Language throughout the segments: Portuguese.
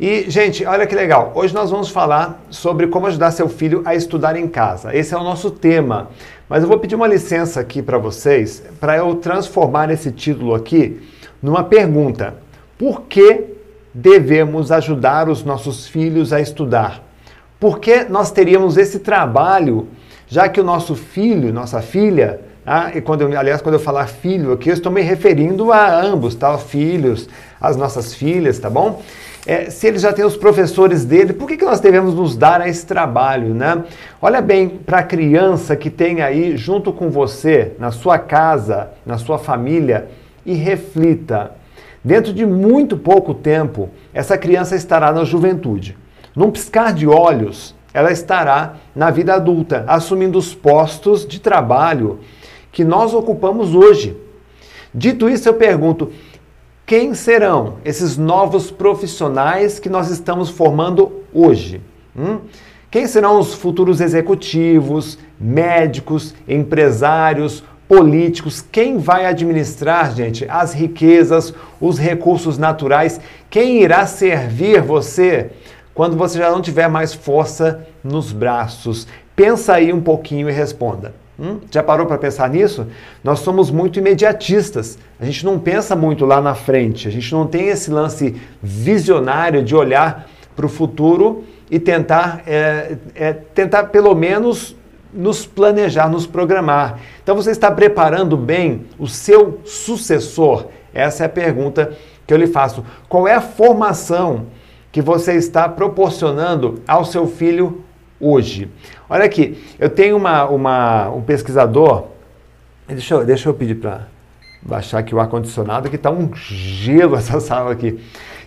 E, gente, olha que legal. Hoje nós vamos falar sobre como ajudar seu filho a estudar em casa. Esse é o nosso tema. Mas eu vou pedir uma licença aqui para vocês para eu transformar esse título aqui numa pergunta. Por que devemos ajudar os nossos filhos a estudar? Por que nós teríamos esse trabalho, já que o nosso filho, nossa filha, ah, e quando eu, aliás, quando eu falar filho aqui, eu estou me referindo a ambos, tá? Filhos, as nossas filhas, tá bom? É, se ele já tem os professores dele, por que, que nós devemos nos dar a esse trabalho, né? Olha bem para a criança que tem aí junto com você, na sua casa, na sua família, e reflita. Dentro de muito pouco tempo, essa criança estará na juventude. Num piscar de olhos, ela estará na vida adulta, assumindo os postos de trabalho que nós ocupamos hoje. Dito isso, eu pergunto: quem serão esses novos profissionais que nós estamos formando hoje? Hum? Quem serão os futuros executivos, médicos, empresários, políticos? Quem vai administrar, gente, as riquezas, os recursos naturais? Quem irá servir você quando você já não tiver mais força nos braços? Pensa aí um pouquinho e responda. Hum? Já parou para pensar nisso? Nós somos muito imediatistas. A gente não pensa muito lá na frente. A gente não tem esse lance visionário de olhar para o futuro e tentar, é, é, tentar pelo menos nos planejar, nos programar. Então você está preparando bem o seu sucessor? Essa é a pergunta que eu lhe faço. Qual é a formação que você está proporcionando ao seu filho hoje. Olha aqui, eu tenho uma, uma, um pesquisador, deixa eu, deixa eu pedir para baixar aqui o ar-condicionado, que está um gelo essa sala aqui.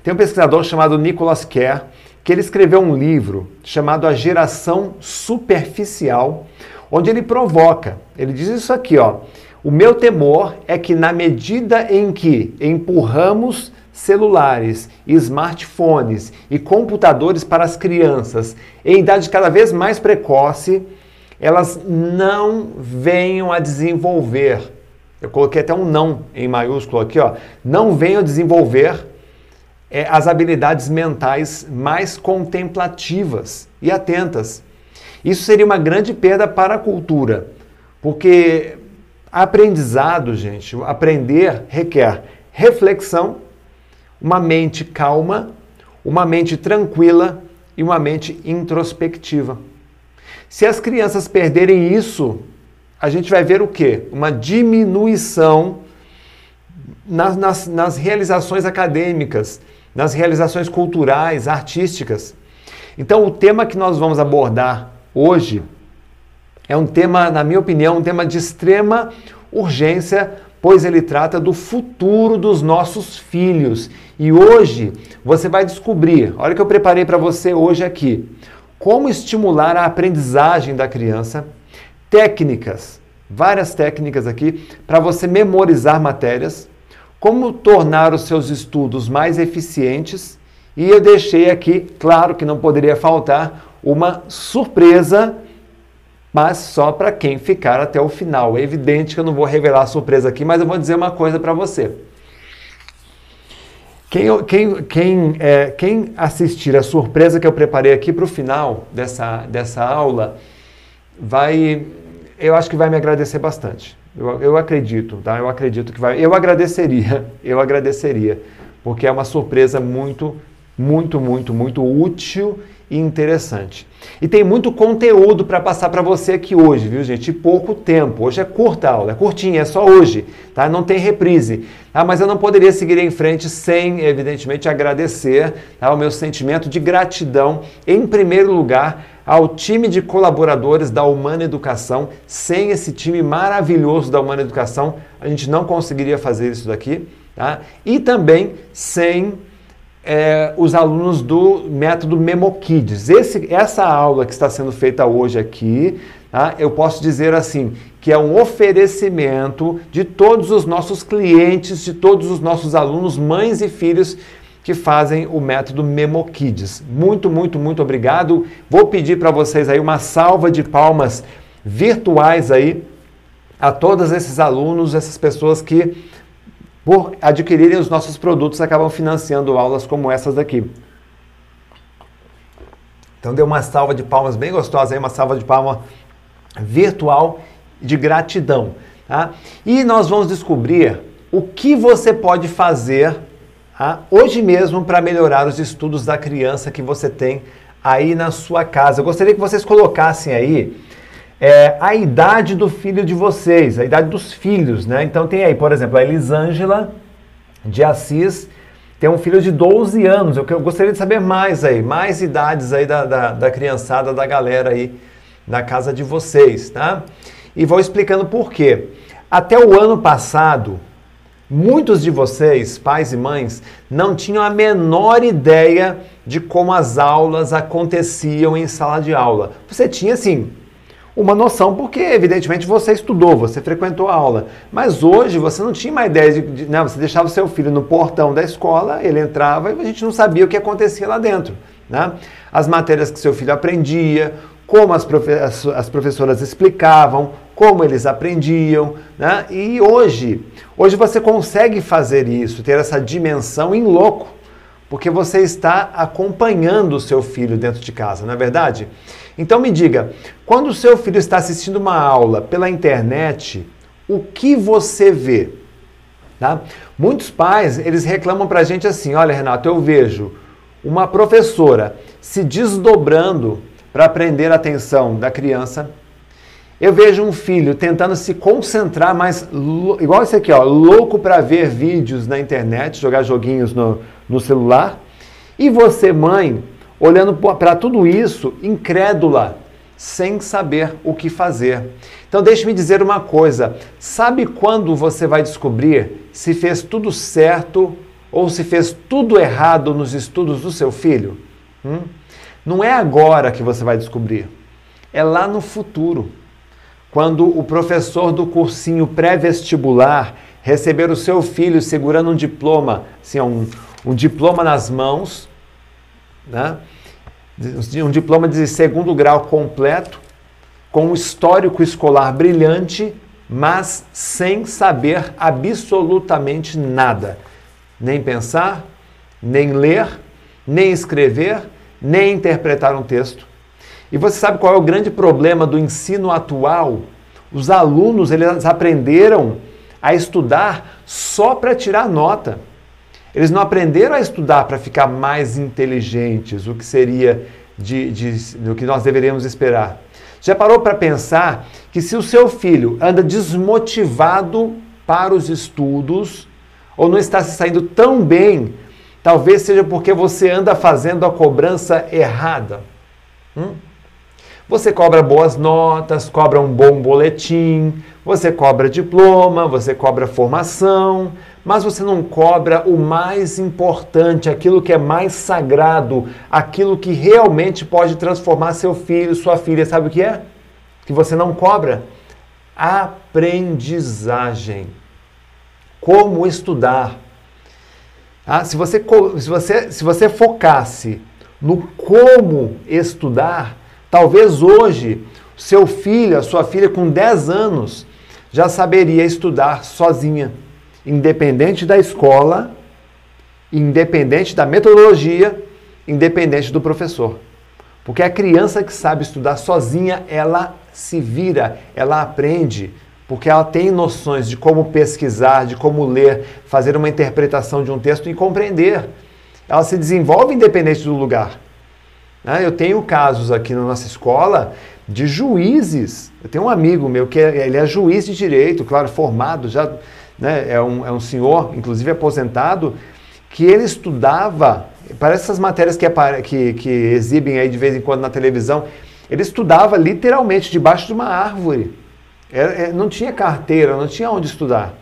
Tem um pesquisador chamado Nicholas Kerr, que ele escreveu um livro chamado A Geração Superficial, onde ele provoca, ele diz isso aqui, ó, o meu temor é que na medida em que empurramos celulares, smartphones e computadores para as crianças em idade cada vez mais precoce, elas não venham a desenvolver. Eu coloquei até um não em maiúsculo aqui, ó. Não venham a desenvolver é, as habilidades mentais mais contemplativas e atentas. Isso seria uma grande perda para a cultura, porque aprendizado, gente, aprender requer reflexão, uma mente calma, uma mente tranquila e uma mente introspectiva. Se as crianças perderem isso, a gente vai ver o quê? Uma diminuição nas, nas, nas realizações acadêmicas, nas realizações culturais, artísticas. Então, o tema que nós vamos abordar hoje é um tema, na minha opinião, um tema de extrema urgência pois ele trata do futuro dos nossos filhos. E hoje você vai descobrir, olha o que eu preparei para você hoje aqui, como estimular a aprendizagem da criança, técnicas, várias técnicas aqui para você memorizar matérias, como tornar os seus estudos mais eficientes. E eu deixei aqui, claro que não poderia faltar, uma surpresa mas só para quem ficar até o final. É evidente que eu não vou revelar a surpresa aqui, mas eu vou dizer uma coisa para você. Quem, quem, quem, é, quem assistir a surpresa que eu preparei aqui para o final dessa, dessa aula, vai, eu acho que vai me agradecer bastante. Eu, eu acredito, tá? Eu acredito que vai. Eu agradeceria, eu agradeceria, porque é uma surpresa muito, muito, muito, muito útil e interessante. E tem muito conteúdo para passar para você aqui hoje, viu, gente? E pouco tempo. Hoje é curta a aula, é curtinha, é só hoje, tá? Não tem reprise. Tá? Mas eu não poderia seguir em frente sem, evidentemente, agradecer tá? o meu sentimento de gratidão, em primeiro lugar, ao time de colaboradores da Humana Educação. Sem esse time maravilhoso da Humana Educação, a gente não conseguiria fazer isso daqui. Tá? E também sem é, os alunos do método MemoKids. Esse, essa aula que está sendo feita hoje aqui, tá? eu posso dizer assim, que é um oferecimento de todos os nossos clientes, de todos os nossos alunos, mães e filhos que fazem o método MemoKids. Muito, muito, muito obrigado. Vou pedir para vocês aí uma salva de palmas virtuais aí a todos esses alunos, essas pessoas que por adquirirem os nossos produtos, acabam financiando aulas como essas daqui. Então dê uma salva de palmas bem gostosa aí, uma salva de palmas virtual de gratidão. Tá? E nós vamos descobrir o que você pode fazer tá? hoje mesmo para melhorar os estudos da criança que você tem aí na sua casa. Eu gostaria que vocês colocassem aí é, a idade do filho de vocês, a idade dos filhos, né? Então tem aí, por exemplo, a Elisângela de Assis tem um filho de 12 anos. Eu, eu gostaria de saber mais aí, mais idades aí da, da, da criançada, da galera aí na casa de vocês, tá? E vou explicando por quê. Até o ano passado, muitos de vocês, pais e mães, não tinham a menor ideia de como as aulas aconteciam em sala de aula. Você tinha, assim, uma noção, porque evidentemente você estudou, você frequentou a aula. Mas hoje você não tinha uma ideia de. de né, você deixava o seu filho no portão da escola, ele entrava e a gente não sabia o que acontecia lá dentro. Né? As matérias que seu filho aprendia, como as, profe as, as professoras explicavam, como eles aprendiam. Né? E hoje, hoje você consegue fazer isso, ter essa dimensão em louco, porque você está acompanhando o seu filho dentro de casa, não é verdade? Então me diga, quando o seu filho está assistindo uma aula pela internet, o que você vê? Tá? Muitos pais, eles reclamam para a gente assim, olha Renato, eu vejo uma professora se desdobrando para prender a atenção da criança. Eu vejo um filho tentando se concentrar, mas igual esse aqui, ó, louco para ver vídeos na internet, jogar joguinhos no, no celular. E você, mãe, olhando para tudo isso, incrédula, sem saber o que fazer. Então, deixe-me dizer uma coisa: sabe quando você vai descobrir se fez tudo certo ou se fez tudo errado nos estudos do seu filho? Hum? Não é agora que você vai descobrir, é lá no futuro. Quando o professor do cursinho pré-vestibular receber o seu filho segurando um diploma, assim, um, um diploma nas mãos, né? um diploma de segundo grau completo, com um histórico escolar brilhante, mas sem saber absolutamente nada. Nem pensar, nem ler, nem escrever, nem interpretar um texto. E você sabe qual é o grande problema do ensino atual? Os alunos eles aprenderam a estudar só para tirar nota. Eles não aprenderam a estudar para ficar mais inteligentes, o que seria de, de, do que nós deveríamos esperar. Já parou para pensar que se o seu filho anda desmotivado para os estudos, ou não está se saindo tão bem, talvez seja porque você anda fazendo a cobrança errada. Hum? Você cobra boas notas, cobra um bom boletim, você cobra diploma, você cobra formação, mas você não cobra o mais importante, aquilo que é mais sagrado, aquilo que realmente pode transformar seu filho, sua filha. Sabe o que é? Que você não cobra? Aprendizagem. Como estudar. Ah, se, você, se, você, se você focasse no como estudar, talvez hoje seu filho, a sua filha com 10 anos, já saberia estudar sozinha independente da escola, independente da metodologia, independente do professor. Porque a criança que sabe estudar sozinha, ela se vira, ela aprende, porque ela tem noções de como pesquisar, de como ler, fazer uma interpretação de um texto e compreender. Ela se desenvolve independente do lugar. Né? Eu tenho casos aqui na nossa escola de juízes. Eu tenho um amigo meu que é, ele é juiz de direito, claro, formado, já né, é, um, é um senhor, inclusive aposentado, que ele estudava, parece essas matérias que, que, que exibem aí de vez em quando na televisão, ele estudava literalmente debaixo de uma árvore. É, é, não tinha carteira, não tinha onde estudar.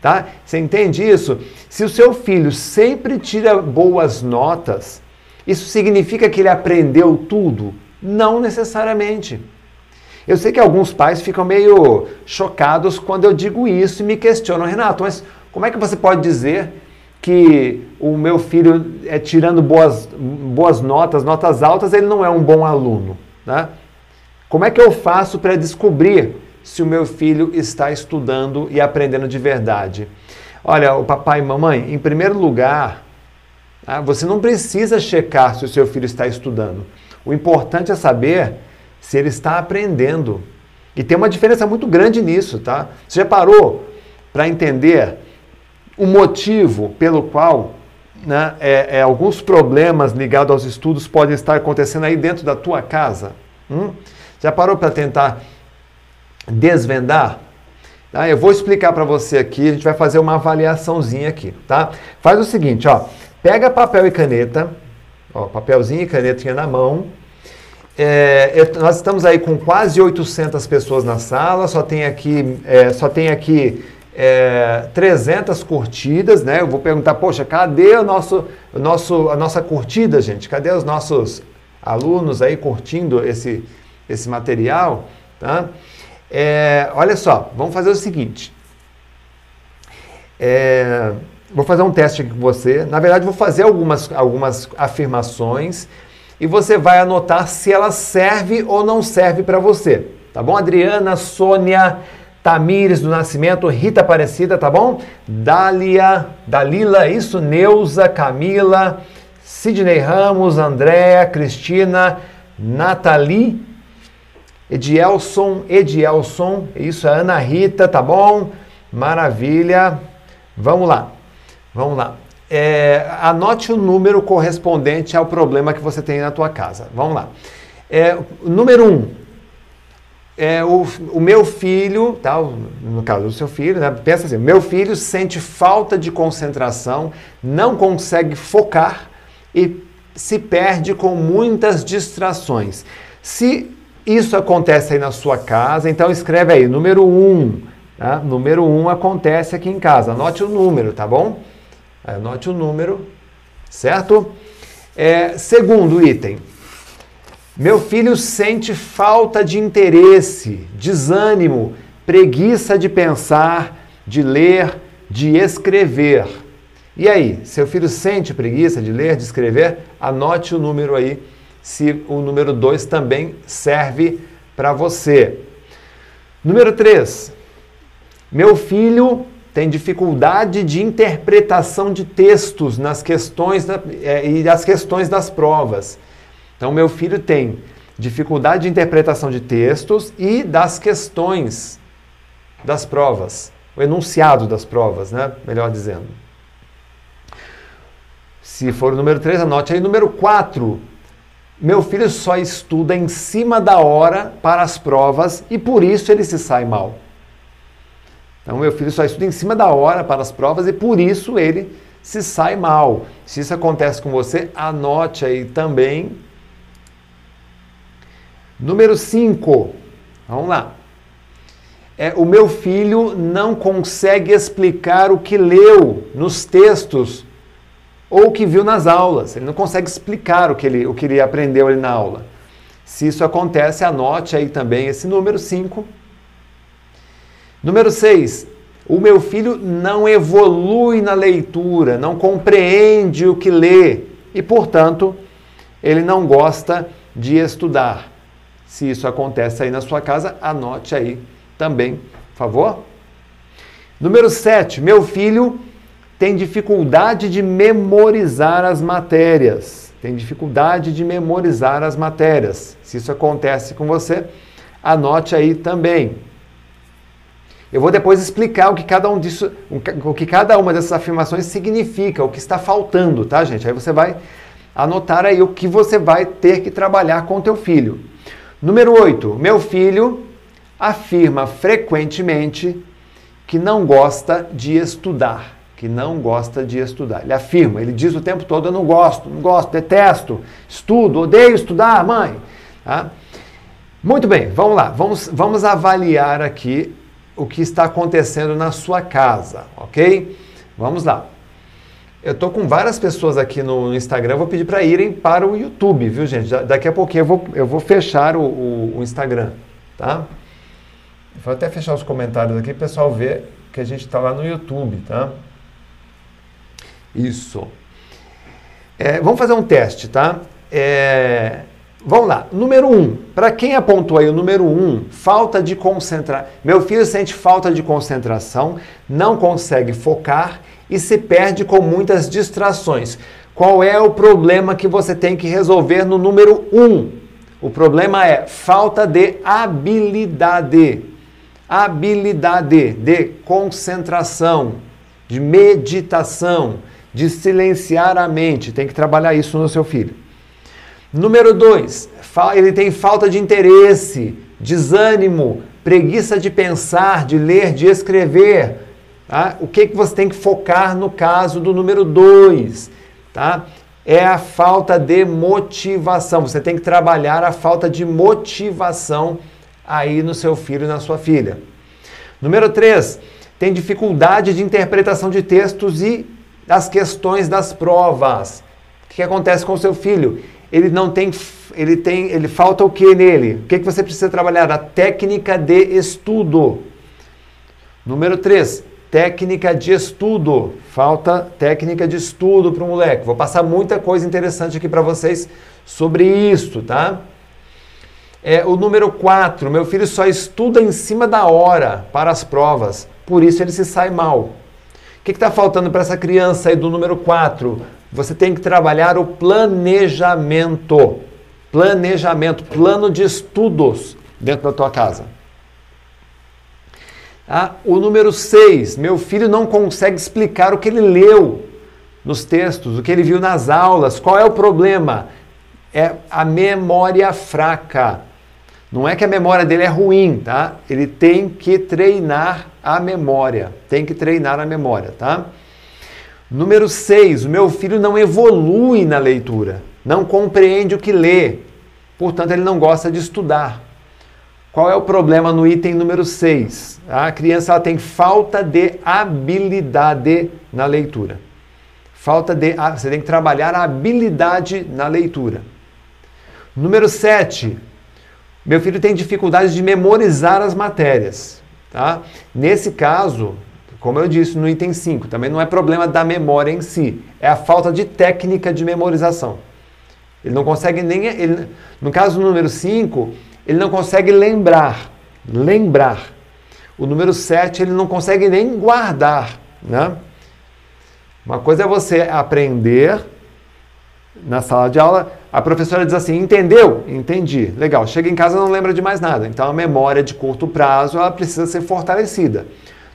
Tá? Você entende isso? Se o seu filho sempre tira boas notas, isso significa que ele aprendeu tudo? Não necessariamente. Eu sei que alguns pais ficam meio chocados quando eu digo isso e me questionam, Renato, mas como é que você pode dizer que o meu filho é tirando boas, boas notas, notas altas, ele não é um bom aluno? Né? Como é que eu faço para descobrir se o meu filho está estudando e aprendendo de verdade? Olha, o papai e mamãe, em primeiro lugar, tá? você não precisa checar se o seu filho está estudando. O importante é saber se ele está aprendendo. E tem uma diferença muito grande nisso, tá? Você já parou para entender o motivo pelo qual né, é, é, alguns problemas ligados aos estudos podem estar acontecendo aí dentro da tua casa? Hum? Já parou para tentar desvendar? Tá? Eu vou explicar para você aqui, a gente vai fazer uma avaliaçãozinha aqui, tá? Faz o seguinte, ó, pega papel e caneta, ó, papelzinho e canetinha na mão, é, eu, nós estamos aí com quase 800 pessoas na sala, só tem aqui, é, só tem aqui é, 300 curtidas, né? Eu vou perguntar, poxa, cadê o nosso, o nosso, a nossa curtida, gente? Cadê os nossos alunos aí curtindo esse, esse material? Tá? É, olha só, vamos fazer o seguinte. É, vou fazer um teste aqui com você. Na verdade, vou fazer algumas, algumas afirmações e você vai anotar se ela serve ou não serve para você. Tá bom? Adriana, Sônia, Tamires do Nascimento, Rita Aparecida, tá bom? Dália, Dalila, isso, Neuza, Camila, Sidney Ramos, Andréa, Cristina, Nathalie, Edielson, Edielson, isso, Ana Rita, tá bom? Maravilha. Vamos lá, vamos lá é, anote o número correspondente ao problema que você tem na tua casa. Vamos lá. É, número um, é, o, o, meu filho, tá, no caso do seu filho, né, pensa assim: meu filho sente falta de concentração, não consegue focar e se perde com muitas distrações. Se isso acontece aí na sua casa, então escreve aí: número um. Tá? Número um acontece aqui em casa. Anote o número, tá bom? Anote o número, certo? É, segundo item. Meu filho sente falta de interesse, desânimo, preguiça de pensar, de ler, de escrever. E aí, seu filho sente preguiça de ler, de escrever? Anote o número aí, se o número 2 também serve para você. Número 3. Meu filho tem dificuldade de interpretação de textos nas questões da, é, e das questões das provas. Então, meu filho tem dificuldade de interpretação de textos e das questões das provas, o enunciado das provas, né? melhor dizendo. Se for o número 3, anote aí. Número 4, meu filho só estuda em cima da hora para as provas e por isso ele se sai mal. Então, meu filho só estuda em cima da hora para as provas e por isso ele se sai mal. Se isso acontece com você, anote aí também. Número 5. Vamos lá. É, o meu filho não consegue explicar o que leu nos textos ou o que viu nas aulas. Ele não consegue explicar o que ele, o que ele aprendeu ali na aula. Se isso acontece, anote aí também esse número 5 Número 6. O meu filho não evolui na leitura, não compreende o que lê e, portanto, ele não gosta de estudar. Se isso acontece aí na sua casa, anote aí também, por favor. Número 7. Meu filho tem dificuldade de memorizar as matérias. Tem dificuldade de memorizar as matérias. Se isso acontece com você, anote aí também. Eu vou depois explicar o que cada um disso, o que cada uma dessas afirmações significa, o que está faltando, tá, gente? Aí você vai anotar aí o que você vai ter que trabalhar com teu filho. Número 8. Meu filho afirma frequentemente que não gosta de estudar, que não gosta de estudar. Ele afirma, ele diz o tempo todo: eu não gosto, não gosto, detesto, estudo, odeio estudar, mãe. Tá? Muito bem, vamos lá, vamos, vamos avaliar aqui o que está acontecendo na sua casa, ok? Vamos lá. Eu estou com várias pessoas aqui no Instagram, vou pedir para irem para o YouTube, viu, gente? Daqui a pouquinho eu vou, eu vou fechar o, o, o Instagram, tá? Vou até fechar os comentários aqui para o pessoal ver que a gente está lá no YouTube, tá? Isso. É, vamos fazer um teste, tá? É, Vamos lá, número um. Para quem apontou aí o número um, falta de concentração. Meu filho sente falta de concentração, não consegue focar e se perde com muitas distrações. Qual é o problema que você tem que resolver no número 1? Um? O problema é falta de habilidade. Habilidade de concentração, de meditação, de silenciar a mente. Tem que trabalhar isso no seu filho. Número 2, ele tem falta de interesse, desânimo, preguiça de pensar, de ler, de escrever. Tá? O que, que você tem que focar no caso do número 2? Tá? É a falta de motivação. Você tem que trabalhar a falta de motivação aí no seu filho e na sua filha. Número 3, tem dificuldade de interpretação de textos e das questões das provas. O que acontece com o seu filho? Ele não tem, ele tem, ele falta o que nele? O que, que você precisa trabalhar? A técnica de estudo. Número 3, técnica de estudo. Falta técnica de estudo para o moleque. Vou passar muita coisa interessante aqui para vocês sobre isso, tá? É, o número 4, meu filho só estuda em cima da hora para as provas, por isso ele se sai mal. O que está faltando para essa criança aí do número 4? Você tem que trabalhar o planejamento. Planejamento, plano de estudos dentro da tua casa. Ah, o número 6, meu filho não consegue explicar o que ele leu nos textos, o que ele viu nas aulas. Qual é o problema? É a memória fraca. Não é que a memória dele é ruim, tá? Ele tem que treinar a memória. Tem que treinar a memória, tá? Número 6, o meu filho não evolui na leitura, não compreende o que lê, portanto, ele não gosta de estudar. Qual é o problema no item número 6? A criança tem falta de habilidade na leitura. Falta de. Você tem que trabalhar a habilidade na leitura. Número 7. Meu filho tem dificuldade de memorizar as matérias. Tá? Nesse caso, como eu disse no item 5, também não é problema da memória em si, é a falta de técnica de memorização. Ele não consegue nem. Ele, no caso do número 5, ele não consegue lembrar. Lembrar. O número 7 ele não consegue nem guardar. Né? Uma coisa é você aprender na sala de aula, a professora diz assim: entendeu? Entendi. Legal. Chega em casa não lembra de mais nada. Então a memória de curto prazo ela precisa ser fortalecida.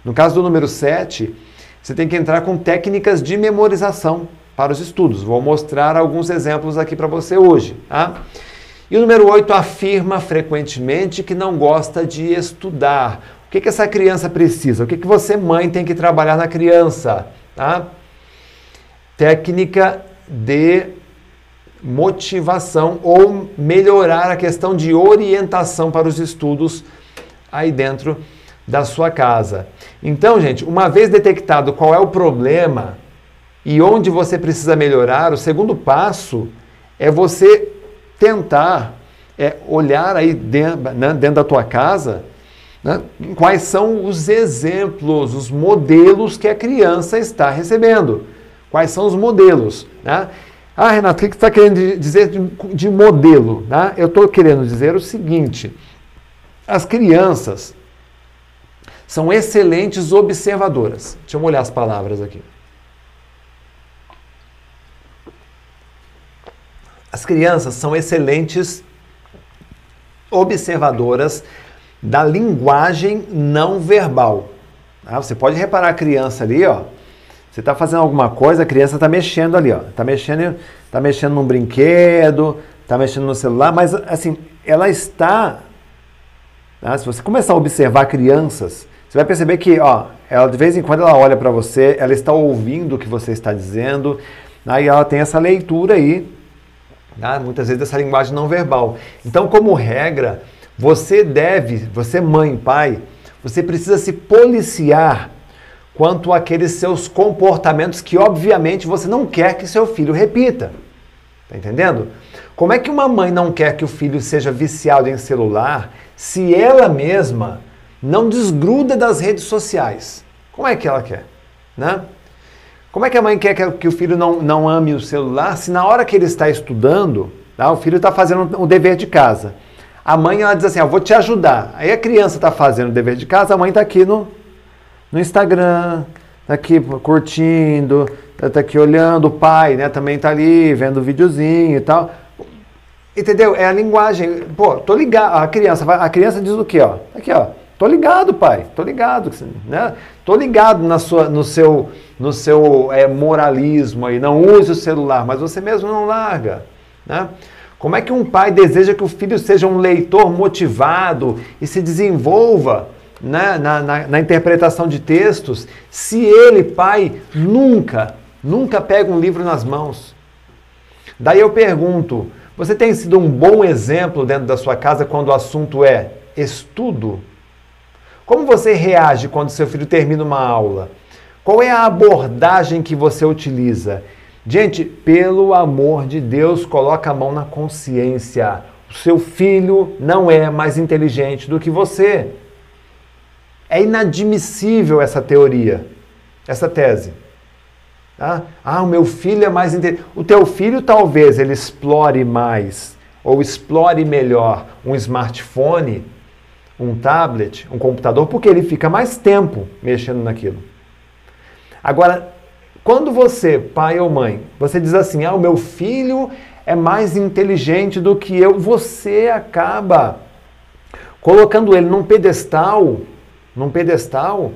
No caso do número 7, você tem que entrar com técnicas de memorização para os estudos. Vou mostrar alguns exemplos aqui para você hoje. Tá? E o número 8 afirma frequentemente que não gosta de estudar. O que, que essa criança precisa? O que, que você, mãe, tem que trabalhar na criança? Tá? Técnica de motivação ou melhorar a questão de orientação para os estudos aí dentro da sua casa. Então, gente, uma vez detectado qual é o problema e onde você precisa melhorar, o segundo passo é você tentar é, olhar aí dentro, né, dentro da tua casa né, quais são os exemplos, os modelos que a criança está recebendo. Quais são os modelos? Né? Ah, Renato, o que você está querendo dizer de, de modelo? Né? Eu estou querendo dizer o seguinte: as crianças são excelentes observadoras. Deixa eu molhar as palavras aqui. As crianças são excelentes observadoras da linguagem não verbal. Ah, você pode reparar a criança ali, ó. Você está fazendo alguma coisa, a criança está mexendo ali, ó. Está mexendo, tá mexendo num brinquedo, está mexendo no celular, mas assim, ela está. Tá? Se você começar a observar crianças, você vai perceber que, ó, ela de vez em quando ela olha para você, ela está ouvindo o que você está dizendo, aí ela tem essa leitura aí né? muitas vezes essa linguagem não verbal. Então, como regra, você deve, você mãe, pai, você precisa se policiar quanto àqueles seus comportamentos que obviamente você não quer que seu filho repita. Tá entendendo? Como é que uma mãe não quer que o filho seja viciado em celular se ela mesma não desgruda das redes sociais? Como é que ela quer? Né? Como é que a mãe quer que o filho não, não ame o celular se na hora que ele está estudando, tá, o filho está fazendo o dever de casa? A mãe ela diz assim: Eu vou te ajudar. Aí a criança está fazendo o dever de casa, a mãe está aqui no, no Instagram, está aqui curtindo, tá aqui olhando, o pai, né, também tá ali vendo o videozinho e tal. Entendeu? É a linguagem. Pô, tô ligado. A criança, a criança diz o quê, ó? Aqui, ó. Tô ligado, pai. Tô ligado, né? Tô ligado na sua, no seu, no seu é, moralismo aí. Não use o celular, mas você mesmo não larga, né? Como é que um pai deseja que o filho seja um leitor motivado e se desenvolva né, na, na, na interpretação de textos, se ele, pai, nunca, nunca pega um livro nas mãos? Daí eu pergunto: você tem sido um bom exemplo dentro da sua casa quando o assunto é estudo? Como você reage quando seu filho termina uma aula? Qual é a abordagem que você utiliza? Gente, pelo amor de Deus, coloca a mão na consciência. O seu filho não é mais inteligente do que você. É inadmissível essa teoria, essa tese. Tá? Ah, o meu filho é mais inteligente. O teu filho talvez ele explore mais ou explore melhor um smartphone um tablet, um computador, porque ele fica mais tempo mexendo naquilo. Agora, quando você, pai ou mãe, você diz assim: "Ah, o meu filho é mais inteligente do que eu", você acaba colocando ele num pedestal, num pedestal,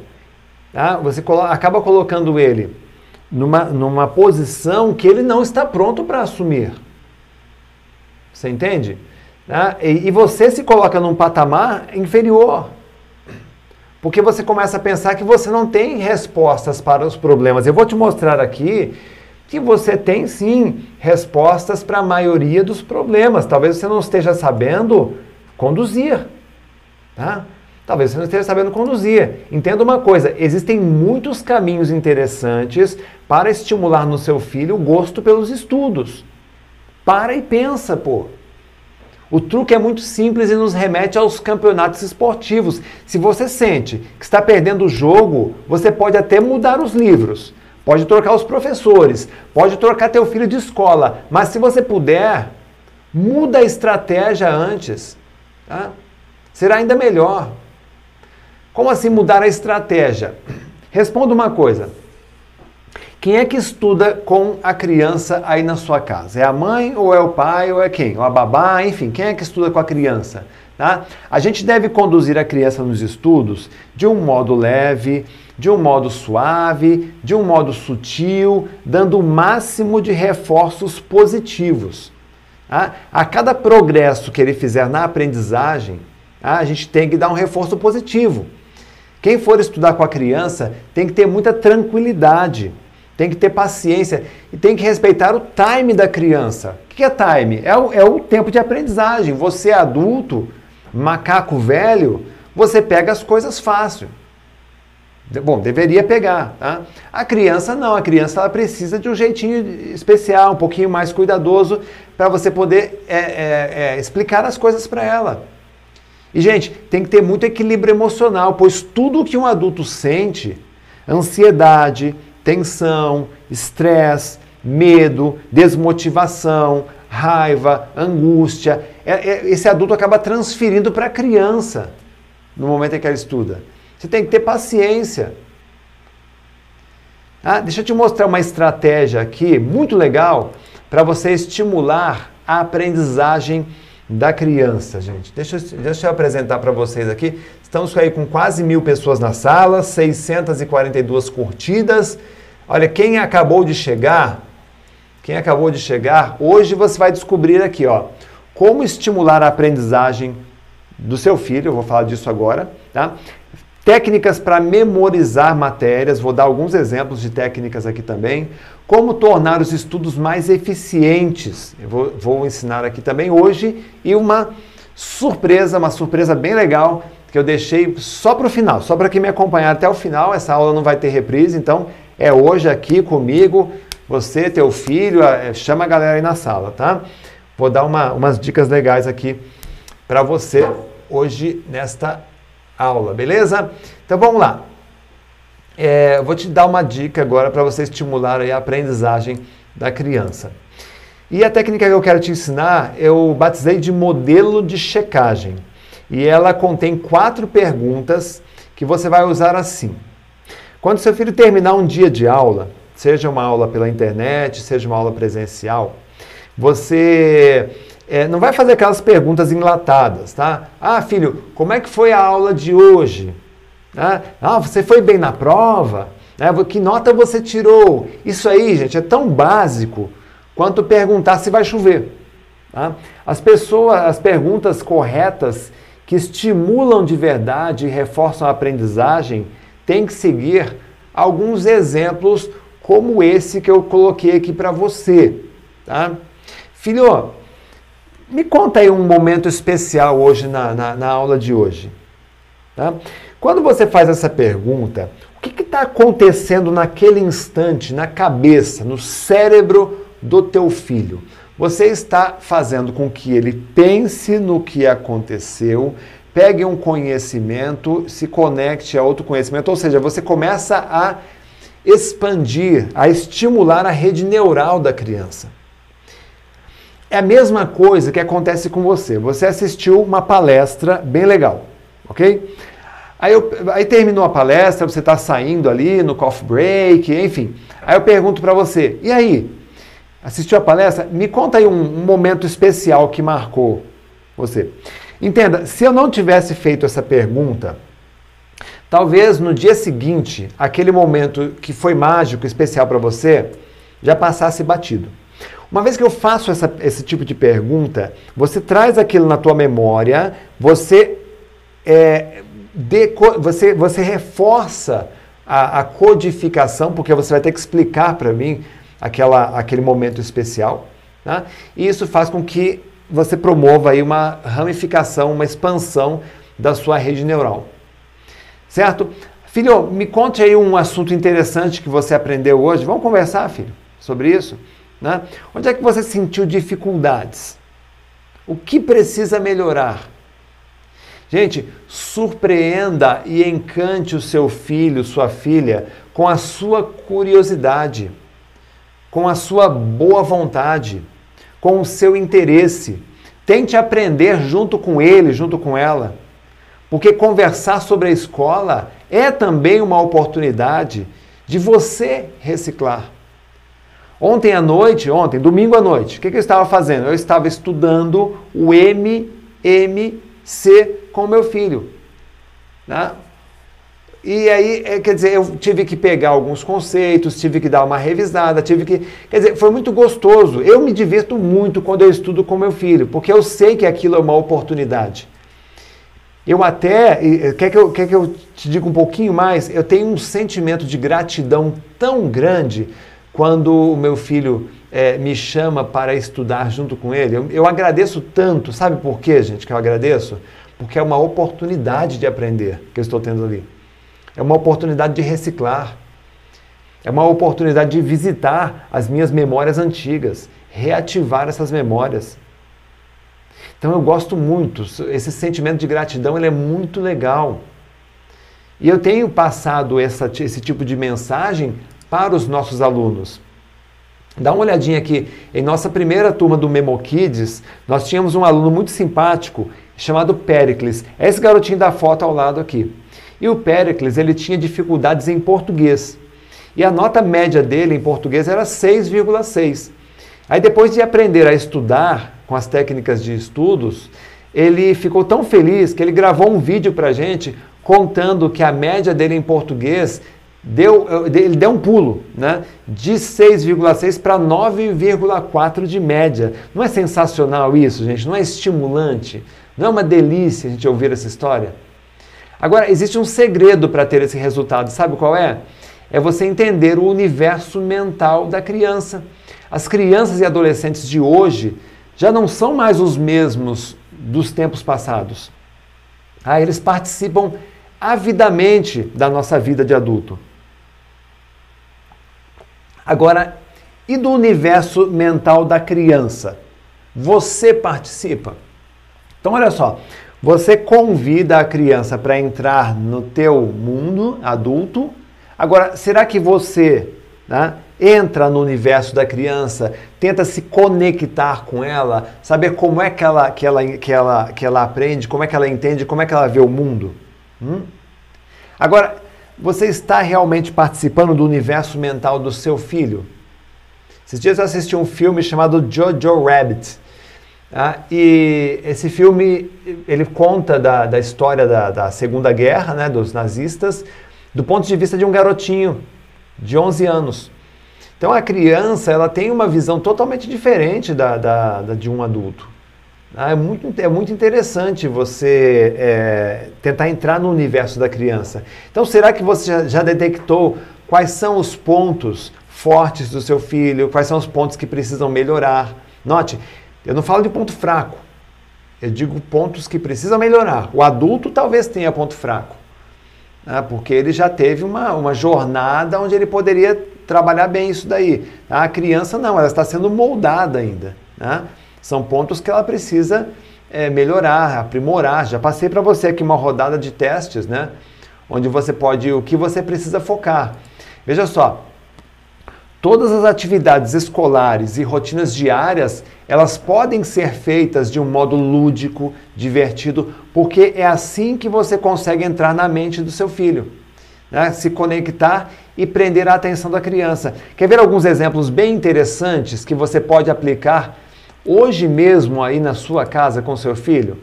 tá? você colo acaba colocando ele numa, numa posição que ele não está pronto para assumir. Você entende? Né? E, e você se coloca num patamar inferior. Porque você começa a pensar que você não tem respostas para os problemas. Eu vou te mostrar aqui que você tem sim respostas para a maioria dos problemas. Talvez você não esteja sabendo conduzir. Tá? Talvez você não esteja sabendo conduzir. Entenda uma coisa: existem muitos caminhos interessantes para estimular no seu filho o gosto pelos estudos. Para e pensa, pô. O truque é muito simples e nos remete aos campeonatos esportivos. Se você sente que está perdendo o jogo, você pode até mudar os livros, pode trocar os professores, pode trocar teu filho de escola, mas se você puder, muda a estratégia antes. Tá? Será ainda melhor. Como assim mudar a estratégia? Responda uma coisa. Quem é que estuda com a criança aí na sua casa? É a mãe ou é o pai ou é quem? Ou a babá, enfim, quem é que estuda com a criança? Tá? A gente deve conduzir a criança nos estudos de um modo leve, de um modo suave, de um modo sutil, dando o máximo de reforços positivos. Tá? A cada progresso que ele fizer na aprendizagem, tá? a gente tem que dar um reforço positivo. Quem for estudar com a criança tem que ter muita tranquilidade tem que ter paciência e tem que respeitar o time da criança. O que é time? É o, é o tempo de aprendizagem. Você é adulto, macaco velho, você pega as coisas fácil. Bom, deveria pegar, tá? A criança não, a criança ela precisa de um jeitinho especial, um pouquinho mais cuidadoso para você poder é, é, é, explicar as coisas para ela. E gente, tem que ter muito equilíbrio emocional, pois tudo que um adulto sente, ansiedade, tensão, estresse, medo, desmotivação, raiva, angústia. É, é, esse adulto acaba transferindo para a criança no momento em que ela estuda. Você tem que ter paciência. Ah, deixa eu te mostrar uma estratégia aqui muito legal para você estimular a aprendizagem da criança, gente. Deixa, deixa eu apresentar para vocês aqui. Estamos aí com quase mil pessoas na sala, 642 curtidas. Olha, quem acabou de chegar, quem acabou de chegar, hoje você vai descobrir aqui, ó, como estimular a aprendizagem do seu filho, eu vou falar disso agora, tá? Técnicas para memorizar matérias, vou dar alguns exemplos de técnicas aqui também. Como tornar os estudos mais eficientes, eu vou, vou ensinar aqui também hoje. E uma surpresa, uma surpresa bem legal que eu deixei só para o final, só para quem me acompanhar até o final. Essa aula não vai ter reprise, então é hoje aqui comigo. Você, teu filho, é, chama a galera aí na sala, tá? Vou dar uma, umas dicas legais aqui para você hoje nesta aula, beleza? Então vamos lá. É, vou te dar uma dica agora para você estimular a aprendizagem da criança. E a técnica que eu quero te ensinar eu batizei de modelo de checagem. E ela contém quatro perguntas que você vai usar assim. Quando seu filho terminar um dia de aula, seja uma aula pela internet, seja uma aula presencial, você é, não vai fazer aquelas perguntas enlatadas, tá? Ah, filho, como é que foi a aula de hoje? Ah, ah você foi bem na prova? Ah, que nota você tirou? Isso aí, gente, é tão básico quanto perguntar se vai chover. Tá? As pessoas, as perguntas corretas que estimulam de verdade e reforçam a aprendizagem têm que seguir alguns exemplos como esse que eu coloquei aqui para você. Tá? Filho, me conta aí um momento especial hoje na, na, na aula de hoje. Tá? Quando você faz essa pergunta, o que está acontecendo naquele instante, na cabeça, no cérebro do teu filho? Você está fazendo com que ele pense no que aconteceu, pegue um conhecimento, se conecte a outro conhecimento, ou seja, você começa a expandir, a estimular a rede neural da criança. É a mesma coisa que acontece com você. Você assistiu uma palestra bem legal, ok? Aí, eu, aí terminou a palestra, você está saindo ali no coffee break, enfim. Aí eu pergunto para você, e aí? Assistiu a palestra? Me conta aí um, um momento especial que marcou você. Entenda, se eu não tivesse feito essa pergunta, talvez no dia seguinte, aquele momento que foi mágico, especial para você, já passasse batido. Uma vez que eu faço essa, esse tipo de pergunta, você traz aquilo na tua memória, você, é, deco, você, você reforça a, a codificação, porque você vai ter que explicar para mim aquela, aquele momento especial. Né? E isso faz com que você promova aí uma ramificação, uma expansão da sua rede neural. Certo? Filho, me conte aí um assunto interessante que você aprendeu hoje. Vamos conversar, filho, sobre isso? Né? Onde é que você sentiu dificuldades? O que precisa melhorar? Gente, surpreenda e encante o seu filho, sua filha, com a sua curiosidade, com a sua boa vontade, com o seu interesse. Tente aprender junto com ele, junto com ela. Porque conversar sobre a escola é também uma oportunidade de você reciclar. Ontem à noite, ontem, domingo à noite, o que, que eu estava fazendo? Eu estava estudando o MMC com meu filho. Né? E aí, é, quer dizer, eu tive que pegar alguns conceitos, tive que dar uma revisada, tive que. Quer dizer, foi muito gostoso. Eu me divirto muito quando eu estudo com meu filho, porque eu sei que aquilo é uma oportunidade. Eu até, quer que eu, quer que eu te diga um pouquinho mais? Eu tenho um sentimento de gratidão tão grande quando o meu filho é, me chama para estudar junto com ele, eu, eu agradeço tanto. Sabe por quê, gente, que eu agradeço? Porque é uma oportunidade de aprender que eu estou tendo ali. É uma oportunidade de reciclar. É uma oportunidade de visitar as minhas memórias antigas, reativar essas memórias. Então eu gosto muito, esse sentimento de gratidão ele é muito legal. E eu tenho passado essa, esse tipo de mensagem para os nossos alunos. Dá uma olhadinha aqui. Em nossa primeira turma do Memo Kids, nós tínhamos um aluno muito simpático chamado Pericles. É esse garotinho da foto ao lado aqui. E o Pericles, ele tinha dificuldades em português. E a nota média dele em português era 6,6. Aí depois de aprender a estudar com as técnicas de estudos, ele ficou tão feliz que ele gravou um vídeo para gente contando que a média dele em português deu, ele deu um pulo, né? De 6,6 para 9,4 de média. Não é sensacional isso, gente? Não é estimulante? Não é uma delícia a gente ouvir essa história? Agora, existe um segredo para ter esse resultado, sabe qual é? É você entender o universo mental da criança. As crianças e adolescentes de hoje já não são mais os mesmos dos tempos passados. Ah, eles participam avidamente da nossa vida de adulto. Agora, e do universo mental da criança? Você participa? Então, olha só, você convida a criança para entrar no teu mundo adulto. Agora, será que você né, entra no universo da criança, tenta se conectar com ela, saber como é que ela, que ela, que ela, que ela aprende, como é que ela entende, como é que ela vê o mundo? Hum? Agora, você está realmente participando do universo mental do seu filho? Esses dias eu assisti um filme chamado Jojo Rabbit. Tá? e esse filme ele conta da, da história da, da, Segunda Guerra, né, dos nazistas, do ponto de vista de um garotinho de 11 anos. Então a criança ela tem uma visão totalmente diferente da, da, da de um adulto. Ah, é, muito, é muito interessante você é, tentar entrar no universo da criança. Então, será que você já, já detectou quais são os pontos fortes do seu filho, quais são os pontos que precisam melhorar? Note, eu não falo de ponto fraco, eu digo pontos que precisam melhorar. O adulto talvez tenha ponto fraco, né, porque ele já teve uma, uma jornada onde ele poderia trabalhar bem isso daí. A criança não, ela está sendo moldada ainda. Né? São pontos que ela precisa é, melhorar, aprimorar. Já passei para você aqui uma rodada de testes, né? Onde você pode, o que você precisa focar. Veja só, todas as atividades escolares e rotinas diárias, elas podem ser feitas de um modo lúdico, divertido, porque é assim que você consegue entrar na mente do seu filho. Né? Se conectar e prender a atenção da criança. Quer ver alguns exemplos bem interessantes que você pode aplicar hoje mesmo aí na sua casa com seu filho?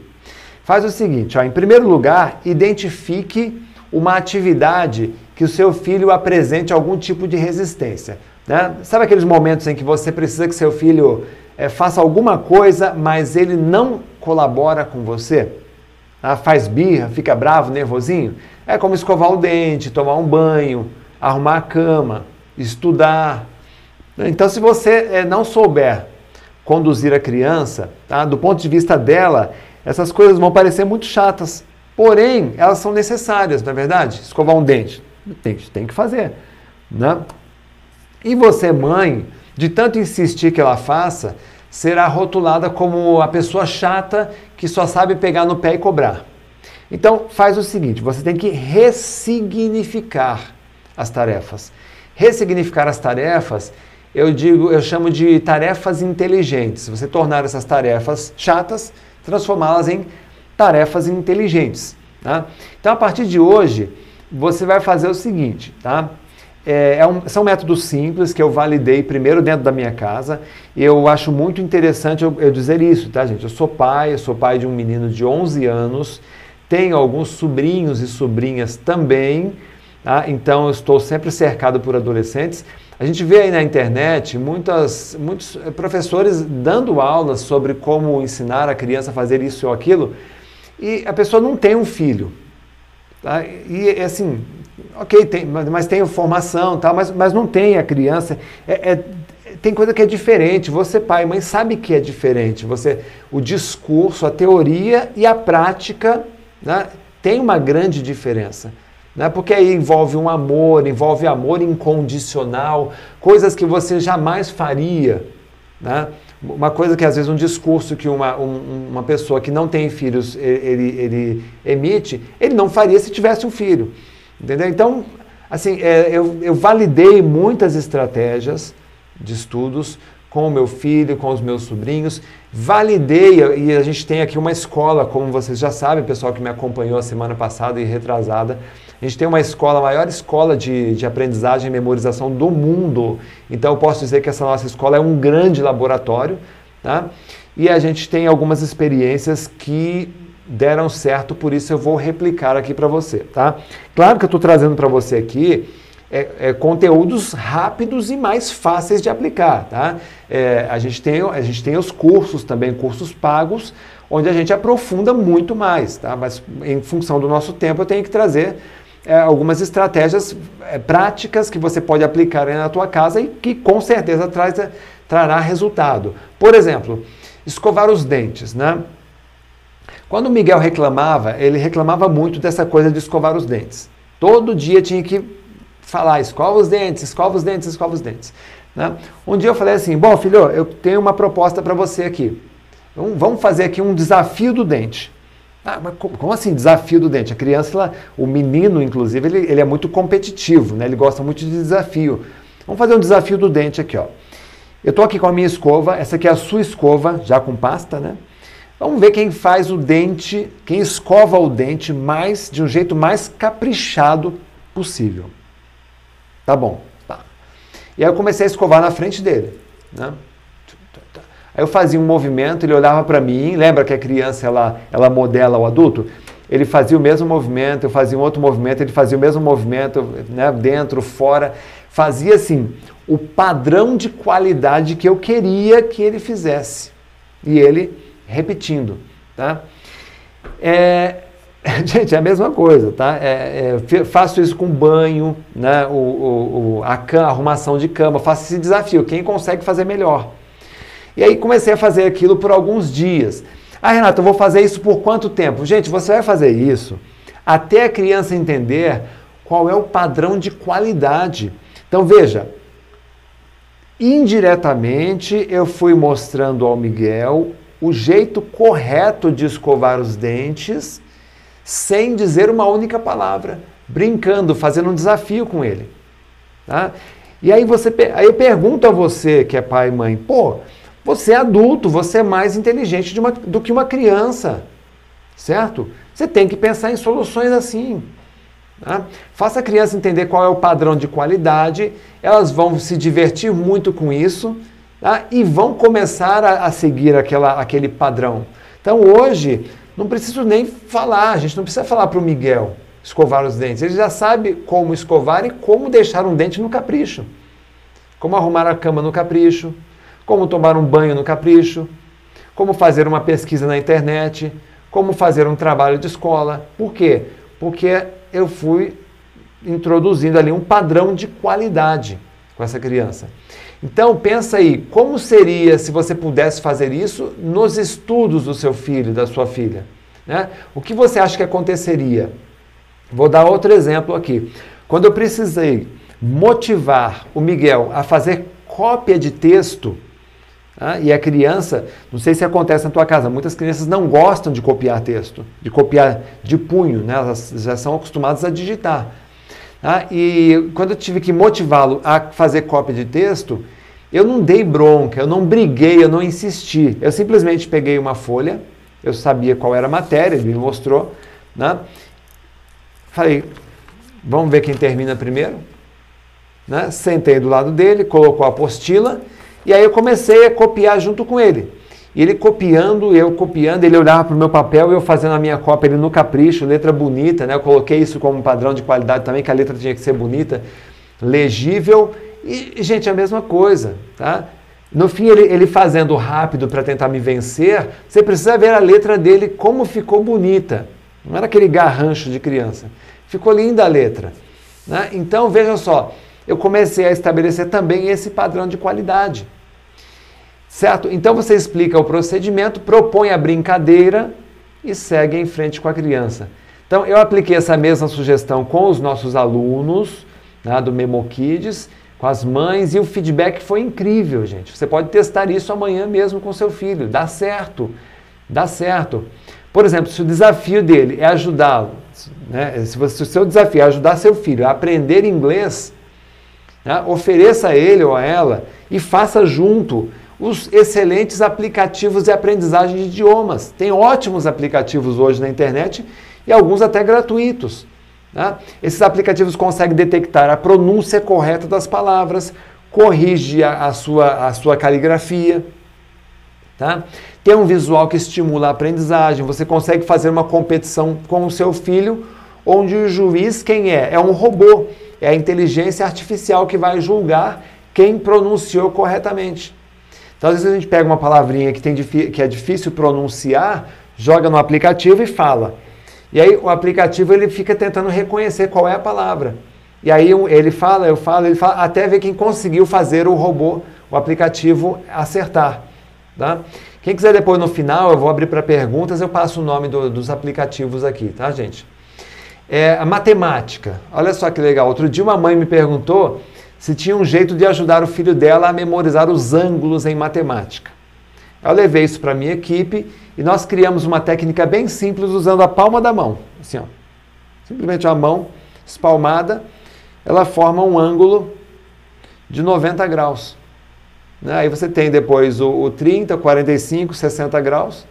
Faz o seguinte, ó, em primeiro lugar, identifique uma atividade que o seu filho apresente algum tipo de resistência. Né? Sabe aqueles momentos em que você precisa que seu filho é, faça alguma coisa, mas ele não colabora com você? Ah, faz birra, fica bravo, nervosinho? É como escovar o dente, tomar um banho, arrumar a cama, estudar. Então, se você é, não souber conduzir a criança, tá? do ponto de vista dela, essas coisas vão parecer muito chatas. Porém, elas são necessárias, não é verdade? Escovar um dente. Tem, tem que fazer. Né? E você, mãe, de tanto insistir que ela faça, será rotulada como a pessoa chata que só sabe pegar no pé e cobrar. Então, faz o seguinte: você tem que ressignificar as tarefas. Ressignificar as tarefas eu digo, eu chamo de tarefas inteligentes. Você tornar essas tarefas chatas, transformá-las em tarefas inteligentes. Tá? Então, a partir de hoje, você vai fazer o seguinte, tá? É, é um, são métodos simples que eu validei primeiro dentro da minha casa. Eu acho muito interessante eu, eu, dizer isso, tá, gente? Eu sou pai, eu sou pai de um menino de 11 anos, tenho alguns sobrinhos e sobrinhas também, tá? então eu estou sempre cercado por adolescentes. A gente vê aí na internet muitas, muitos professores dando aulas sobre como ensinar a criança a fazer isso ou aquilo, e a pessoa não tem um filho. Tá? E assim, ok, tem, mas tem formação, tá? mas, mas não tem a criança. É, é, tem coisa que é diferente. Você, pai e mãe, sabe que é diferente. Você, o discurso, a teoria e a prática né, tem uma grande diferença né? porque aí envolve um amor, envolve amor incondicional, coisas que você jamais faria. Né? Uma coisa que às vezes um discurso que uma, um, uma pessoa que não tem filhos ele, ele emite, ele não faria se tivesse um filho. Entendeu? Então, assim, é, eu, eu validei muitas estratégias de estudos com o meu filho, com os meus sobrinhos, validei, e a gente tem aqui uma escola, como vocês já sabem, pessoal que me acompanhou a semana passada e retrasada, a gente tem uma escola, a maior escola de, de aprendizagem e memorização do mundo. Então eu posso dizer que essa nossa escola é um grande laboratório. Tá? E a gente tem algumas experiências que deram certo, por isso eu vou replicar aqui para você. Tá? Claro que eu estou trazendo para você aqui é, é, conteúdos rápidos e mais fáceis de aplicar. Tá? É, a, gente tem, a gente tem os cursos também, cursos pagos, onde a gente aprofunda muito mais. Tá? Mas em função do nosso tempo eu tenho que trazer é, algumas estratégias é, práticas que você pode aplicar na tua casa e que com certeza traz, é, trará resultado. Por exemplo, escovar os dentes, né? Quando o Miguel reclamava, ele reclamava muito dessa coisa de escovar os dentes. Todo dia tinha que falar, escova os dentes, escova os dentes, escova os dentes. Né? Um dia eu falei assim, bom filho, eu tenho uma proposta para você aqui. Vamos fazer aqui um desafio do dente. Ah, mas como assim desafio do dente? A criança, ela, o menino, inclusive, ele, ele é muito competitivo, né? ele gosta muito de desafio. Vamos fazer um desafio do dente aqui. Ó. Eu estou aqui com a minha escova, essa aqui é a sua escova, já com pasta, né? Vamos ver quem faz o dente, quem escova o dente mais de um jeito mais caprichado possível. Tá bom. Tá. E aí eu comecei a escovar na frente dele. Né? Aí eu fazia um movimento, ele olhava para mim, lembra que a criança ela, ela modela o adulto? Ele fazia o mesmo movimento, eu fazia um outro movimento, ele fazia o mesmo movimento, né, dentro, fora. Fazia assim, o padrão de qualidade que eu queria que ele fizesse. E ele repetindo. Tá? É, gente, é a mesma coisa, tá? É, é, faço isso com banho, né? o, o, a, a arrumação de cama, faço esse desafio. Quem consegue fazer melhor? E aí comecei a fazer aquilo por alguns dias. Ah, Renato, eu vou fazer isso por quanto tempo? Gente, você vai fazer isso até a criança entender qual é o padrão de qualidade. Então veja, indiretamente eu fui mostrando ao Miguel o jeito correto de escovar os dentes sem dizer uma única palavra, brincando, fazendo um desafio com ele. Tá? E aí, você, aí eu pergunto a você que é pai e mãe, pô, você é adulto, você é mais inteligente uma, do que uma criança, certo? Você tem que pensar em soluções assim. Tá? Faça a criança entender qual é o padrão de qualidade, elas vão se divertir muito com isso tá? e vão começar a, a seguir aquela, aquele padrão. Então hoje, não preciso nem falar, a gente não precisa falar para o Miguel escovar os dentes. Ele já sabe como escovar e como deixar um dente no capricho. Como arrumar a cama no capricho, como tomar um banho no capricho, como fazer uma pesquisa na internet, como fazer um trabalho de escola. Por quê? Porque eu fui introduzindo ali um padrão de qualidade com essa criança. Então pensa aí, como seria se você pudesse fazer isso nos estudos do seu filho, da sua filha? Né? O que você acha que aconteceria? Vou dar outro exemplo aqui. Quando eu precisei motivar o Miguel a fazer cópia de texto, ah, e a criança, não sei se acontece na tua casa, muitas crianças não gostam de copiar texto, de copiar de punho, né? elas já são acostumadas a digitar. Ah, e quando eu tive que motivá-lo a fazer cópia de texto, eu não dei bronca, eu não briguei, eu não insisti. Eu simplesmente peguei uma folha, eu sabia qual era a matéria, ele me mostrou. Né? Falei, vamos ver quem termina primeiro. Né? Sentei do lado dele, colocou a apostila e aí eu comecei a copiar junto com ele. E ele copiando, eu copiando, ele olhava para o meu papel eu fazendo a minha cópia, ele no capricho, letra bonita, né? Eu coloquei isso como padrão de qualidade também, que a letra tinha que ser bonita, legível. E, gente, é a mesma coisa, tá? No fim, ele, ele fazendo rápido para tentar me vencer, você precisa ver a letra dele como ficou bonita. Não era aquele garrancho de criança. Ficou linda a letra. Né? Então, veja só, eu comecei a estabelecer também esse padrão de qualidade. Certo? Então você explica o procedimento, propõe a brincadeira e segue em frente com a criança. Então eu apliquei essa mesma sugestão com os nossos alunos né, do Memo Kids, com as mães, e o feedback foi incrível, gente. Você pode testar isso amanhã mesmo com seu filho. Dá certo. Dá certo. Por exemplo, se o desafio dele é ajudá-lo, né, se, você, se o seu desafio é ajudar seu filho a aprender inglês, né? Ofereça a ele ou a ela e faça junto os excelentes aplicativos de aprendizagem de idiomas. Tem ótimos aplicativos hoje na internet e alguns até gratuitos. Né? Esses aplicativos conseguem detectar a pronúncia correta das palavras, corrige a, a, sua, a sua caligrafia. Tá? Tem um visual que estimula a aprendizagem. Você consegue fazer uma competição com o seu filho, onde o juiz quem é? É um robô é a inteligência artificial que vai julgar quem pronunciou corretamente. Então, às vezes a gente pega uma palavrinha que, tem, que é difícil pronunciar, joga no aplicativo e fala. E aí o aplicativo ele fica tentando reconhecer qual é a palavra. E aí ele fala, eu falo, ele fala, até ver quem conseguiu fazer o robô, o aplicativo acertar. Tá? Quem quiser depois no final, eu vou abrir para perguntas, eu passo o nome do, dos aplicativos aqui, tá, gente? É, a matemática. Olha só que legal. Outro dia uma mãe me perguntou se tinha um jeito de ajudar o filho dela a memorizar os ângulos em matemática. Eu levei isso para a minha equipe e nós criamos uma técnica bem simples usando a palma da mão. Assim, ó. Simplesmente a mão espalmada, ela forma um ângulo de 90 graus. Né? Aí você tem depois o, o 30, 45, 60 graus.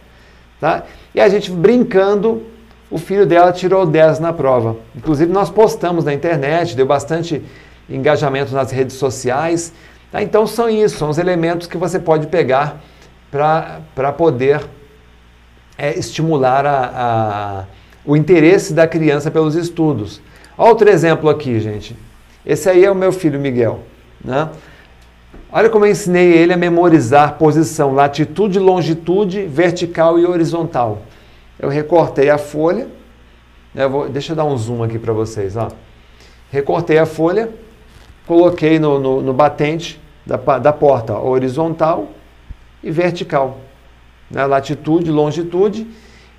Tá? E a gente brincando o filho dela tirou 10 na prova. Inclusive, nós postamos na internet, deu bastante engajamento nas redes sociais. Tá? Então, são isso, são os elementos que você pode pegar para poder é, estimular a, a, o interesse da criança pelos estudos. Outro exemplo aqui, gente. Esse aí é o meu filho Miguel. Né? Olha como eu ensinei ele a memorizar posição, latitude, longitude, vertical e horizontal. Eu recortei a folha, eu vou, deixa eu dar um zoom aqui para vocês. Ó. Recortei a folha, coloquei no, no, no batente da, da porta ó, horizontal e vertical. Né? Latitude, longitude,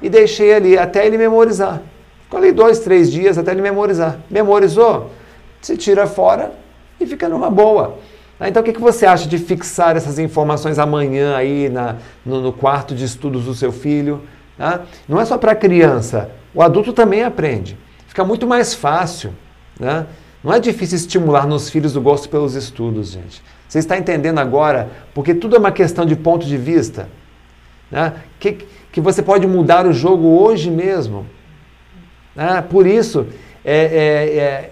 e deixei ali até ele memorizar. Ficou ali dois, três dias até ele memorizar. Memorizou? Se tira fora e fica numa boa. Então, o que, você acha de fixar essas informações amanhã aí na, no, no quarto de estudos do seu filho? Tá? Não é só para criança, o adulto também aprende. Fica muito mais fácil. Né? Não é difícil estimular nos filhos o gosto pelos estudos, gente. Você está entendendo agora? Porque tudo é uma questão de ponto de vista. Né? Que, que você pode mudar o jogo hoje mesmo. Né? Por isso, é, é, é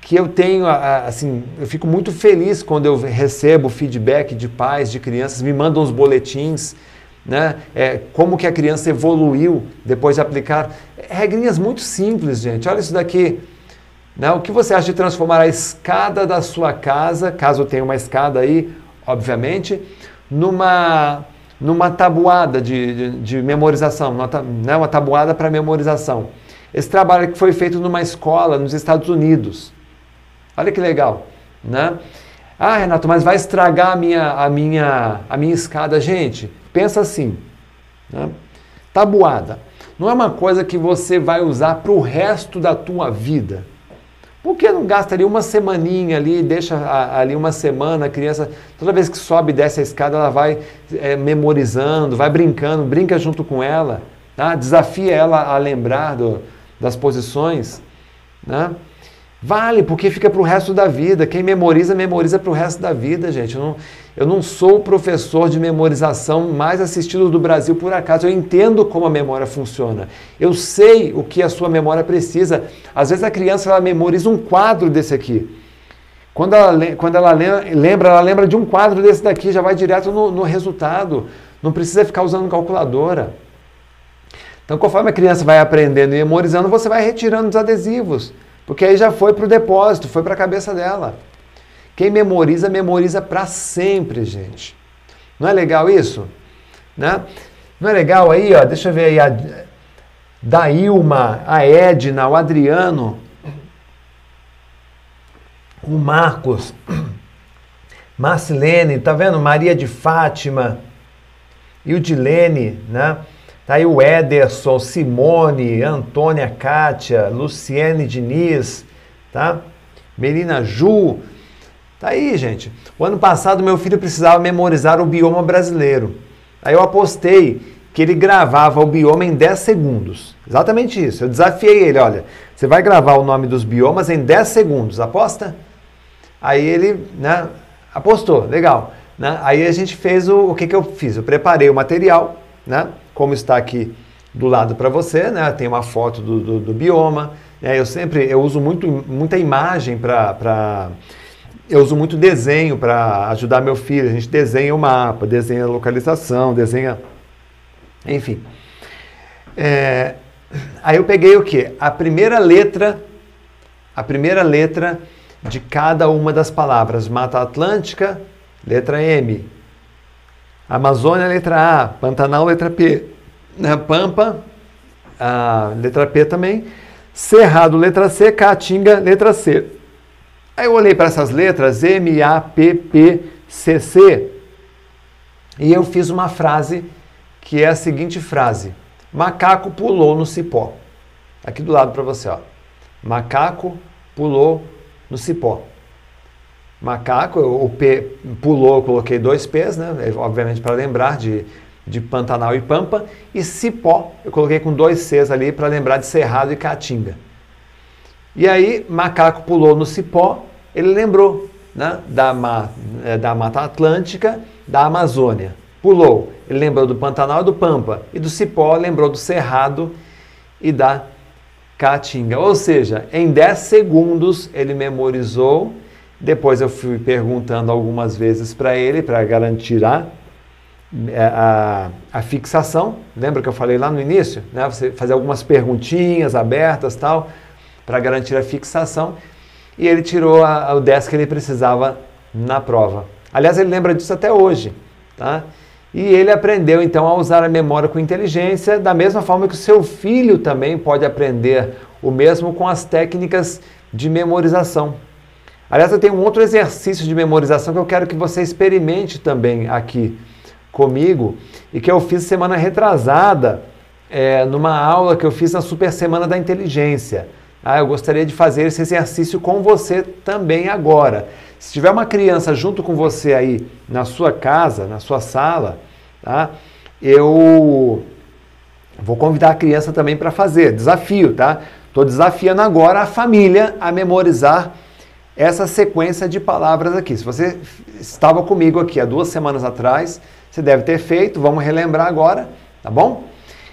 que eu tenho, assim, eu fico muito feliz quando eu recebo feedback de pais, de crianças, me mandam os boletins, né? É, como que a criança evoluiu depois de aplicar. Regrinhas muito simples, gente. Olha isso daqui. Né? O que você acha de transformar a escada da sua casa, caso tenha uma escada aí, obviamente, numa, numa tabuada de, de, de memorização, uma, né? uma tabuada para memorização. Esse trabalho que foi feito numa escola nos Estados Unidos. Olha que legal, né? Ah, Renato, mas vai estragar a minha, a minha, a minha escada. Gente, pensa assim, né? tabuada. Não é uma coisa que você vai usar para o resto da tua vida. Por que não gasta ali uma semaninha ali, deixa ali uma semana a criança, toda vez que sobe e desce a escada, ela vai é, memorizando, vai brincando, brinca junto com ela, tá? desafia ela a lembrar do, das posições. Né? Vale, porque fica para o resto da vida. Quem memoriza, memoriza para o resto da vida, gente. Eu não, eu não sou o professor de memorização mais assistido do Brasil por acaso. Eu entendo como a memória funciona. Eu sei o que a sua memória precisa. Às vezes a criança ela memoriza um quadro desse aqui. Quando ela, quando ela lembra, ela lembra de um quadro desse daqui, já vai direto no, no resultado. Não precisa ficar usando calculadora. Então, conforme a criança vai aprendendo e memorizando, você vai retirando os adesivos. Porque aí já foi para o depósito, foi para a cabeça dela. Quem memoriza, memoriza para sempre, gente. Não é legal isso? Né? Não é legal aí, ó, deixa eu ver aí, a Dailma, a Edna, o Adriano, o Marcos, Marcilene, tá vendo? Maria de Fátima, e o Dilene, né? Tá aí o Ederson, Simone, Antônia Kátia, Luciene Diniz, tá? Melina Ju. Tá aí, gente. O ano passado meu filho precisava memorizar o bioma brasileiro. Aí eu apostei que ele gravava o bioma em 10 segundos. Exatamente isso. Eu desafiei ele, olha, você vai gravar o nome dos biomas em 10 segundos, aposta? Aí ele, né, apostou, legal. Né? Aí a gente fez o, o que, que eu fiz? Eu preparei o material, né? Como está aqui do lado para você, né? Tem uma foto do, do, do bioma. Né? Eu sempre eu uso muito, muita imagem para eu uso muito desenho para ajudar meu filho. A gente desenha o mapa, desenha a localização, desenha, enfim. É, aí eu peguei o que? A primeira letra, a primeira letra de cada uma das palavras. Mata Atlântica, letra M. Amazônia, letra A. Pantanal, letra P. Né, Pampa, letra P também. Cerrado, letra C. Caatinga, letra C. Aí eu olhei para essas letras, M, A, P, P, C, C, e eu fiz uma frase que é a seguinte frase: Macaco pulou no cipó. Aqui do lado para você, ó. Macaco pulou no cipó. Macaco, o P pulou, coloquei dois P's, né? Obviamente para lembrar de, de Pantanal e Pampa. E Cipó, eu coloquei com dois C's ali para lembrar de Cerrado e Caatinga. E aí, Macaco pulou no Cipó, ele lembrou né? da, é, da Mata Atlântica, da Amazônia. Pulou, ele lembrou do Pantanal e do Pampa. E do Cipó, lembrou do Cerrado e da Caatinga. Ou seja, em 10 segundos ele memorizou. Depois eu fui perguntando algumas vezes para ele para garantir a, a, a, fixação. Lembra que eu falei lá no início? Né? Você fazer algumas perguntinhas abertas tal para garantir a fixação. E ele tirou a, o 10 que ele precisava na prova. Aliás, ele lembra disso até hoje. Tá? E ele aprendeu então a usar a memória com inteligência, da mesma forma que o seu filho também pode aprender o mesmo com as técnicas de memorização. Aliás, eu tenho um outro exercício de memorização que eu quero que você experimente também aqui comigo e que eu fiz semana retrasada é, numa aula que eu fiz na Super Semana da Inteligência. Ah, eu gostaria de fazer esse exercício com você também agora. Se tiver uma criança junto com você aí na sua casa, na sua sala, tá? Eu vou convidar a criança também para fazer. Desafio, tá? Estou desafiando agora a família a memorizar essa sequência de palavras aqui. Se você estava comigo aqui há duas semanas atrás, você deve ter feito. Vamos relembrar agora, tá bom?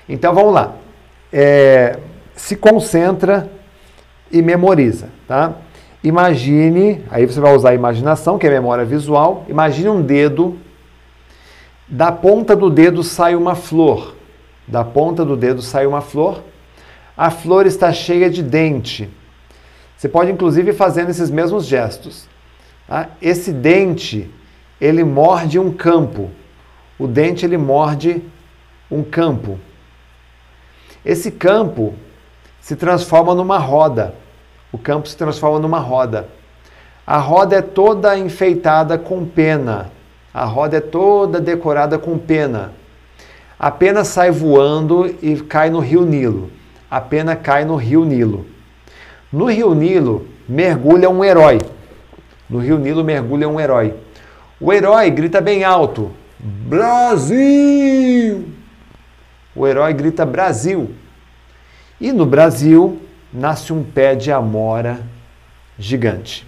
Então vamos lá. É, se concentra e memoriza, tá? Imagine, aí você vai usar a imaginação, que é memória visual. Imagine um dedo, da ponta do dedo sai uma flor. Da ponta do dedo sai uma flor. A flor está cheia de dente. Você pode inclusive fazendo esses mesmos gestos. Tá? Esse dente, ele morde um campo. O dente ele morde um campo. Esse campo se transforma numa roda o campo se transforma numa roda. A roda é toda enfeitada com pena. A roda é toda decorada com pena. A pena sai voando e cai no rio Nilo. A pena cai no rio Nilo. No rio Nilo mergulha um herói. No rio Nilo mergulha um herói. O herói grita bem alto: Brasil! O herói grita Brasil. E no Brasil nasce um pé de amora gigante.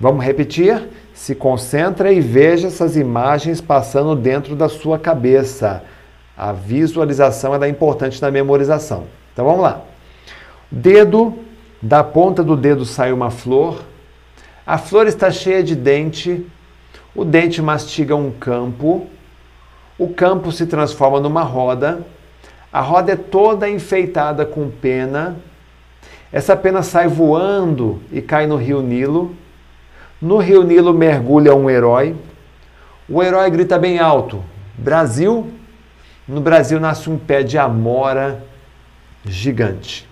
Vamos repetir? Se concentra e veja essas imagens passando dentro da sua cabeça. A visualização é importante na memorização. Então vamos lá. Dedo, da ponta do dedo sai uma flor. A flor está cheia de dente. O dente mastiga um campo. O campo se transforma numa roda. A roda é toda enfeitada com pena essa pena sai voando e cai no rio Nilo. No rio Nilo mergulha um herói. O herói grita bem alto: Brasil! No Brasil nasce um pé de amora gigante.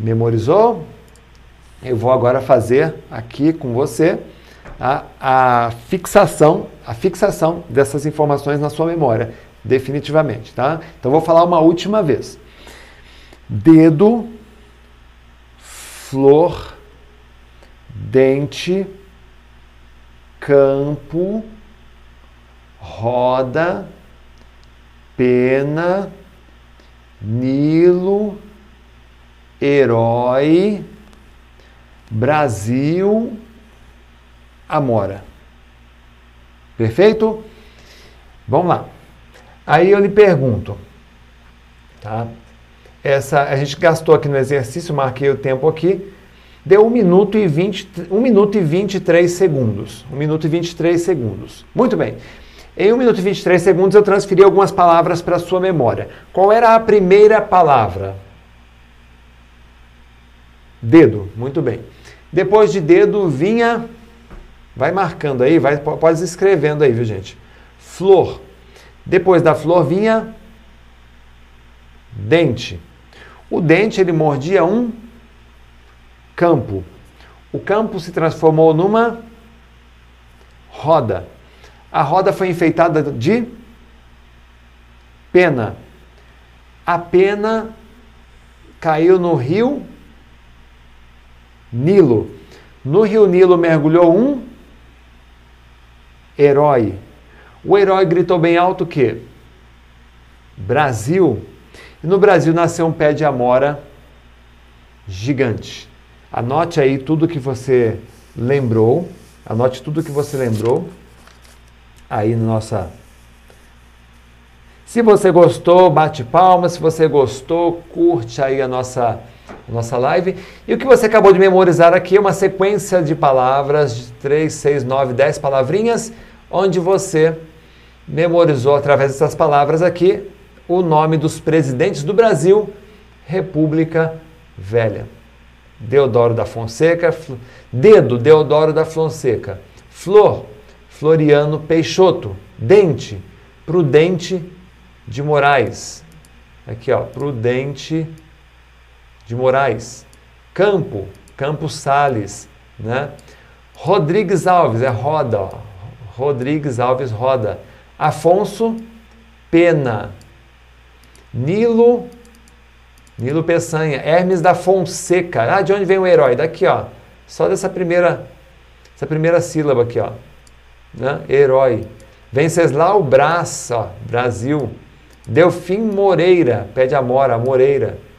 Memorizou? Eu vou agora fazer aqui com você a, a fixação, a fixação dessas informações na sua memória, definitivamente, tá? Então vou falar uma última vez. Dedo flor, dente, campo, roda, pena, Nilo, herói, Brasil, Amora. Perfeito? Vamos lá. Aí eu lhe pergunto, tá? Essa, a gente gastou aqui no exercício, marquei o tempo aqui, deu 1 minuto e 20, 1 minuto e 23 segundos. 1 minuto e 23 segundos. Muito bem. Em 1 minuto e 23 segundos eu transferi algumas palavras para a sua memória. Qual era a primeira palavra? Dedo. Muito bem. Depois de dedo vinha. Vai marcando aí, vai, pode escrevendo aí, viu, gente? Flor. Depois da flor vinha dente. O dente ele mordia um campo. O campo se transformou numa roda. A roda foi enfeitada de pena. A pena caiu no rio Nilo. No rio Nilo mergulhou um herói. O herói gritou bem alto que Brasil e no Brasil nasceu um pé de amora gigante. Anote aí tudo que você lembrou. Anote tudo que você lembrou aí na nossa. Se você gostou, bate palmas. Se você gostou, curte aí a nossa, nossa live. E o que você acabou de memorizar aqui é uma sequência de palavras, de 3, 6, 9, 10 palavrinhas, onde você memorizou através dessas palavras aqui o nome dos presidentes do Brasil, República Velha. Deodoro da Fonseca, Dedo, Deodoro da Fonseca, Flor, Floriano Peixoto, Dente, Prudente de Moraes. Aqui, ó, Prudente de Moraes. Campo, Campos Sales, né? Rodrigues Alves, é Roda, ó. Rodrigues Alves Roda. Afonso Pena. Nilo Nilo Peçanha, Hermes da Fonseca. Ah, de onde vem o herói? Daqui, ó. Só dessa primeira, essa primeira sílaba aqui, ó. Né? Herói. Venceslau ó, Brasil. Delfim Moreira, pé de amora, Moreira.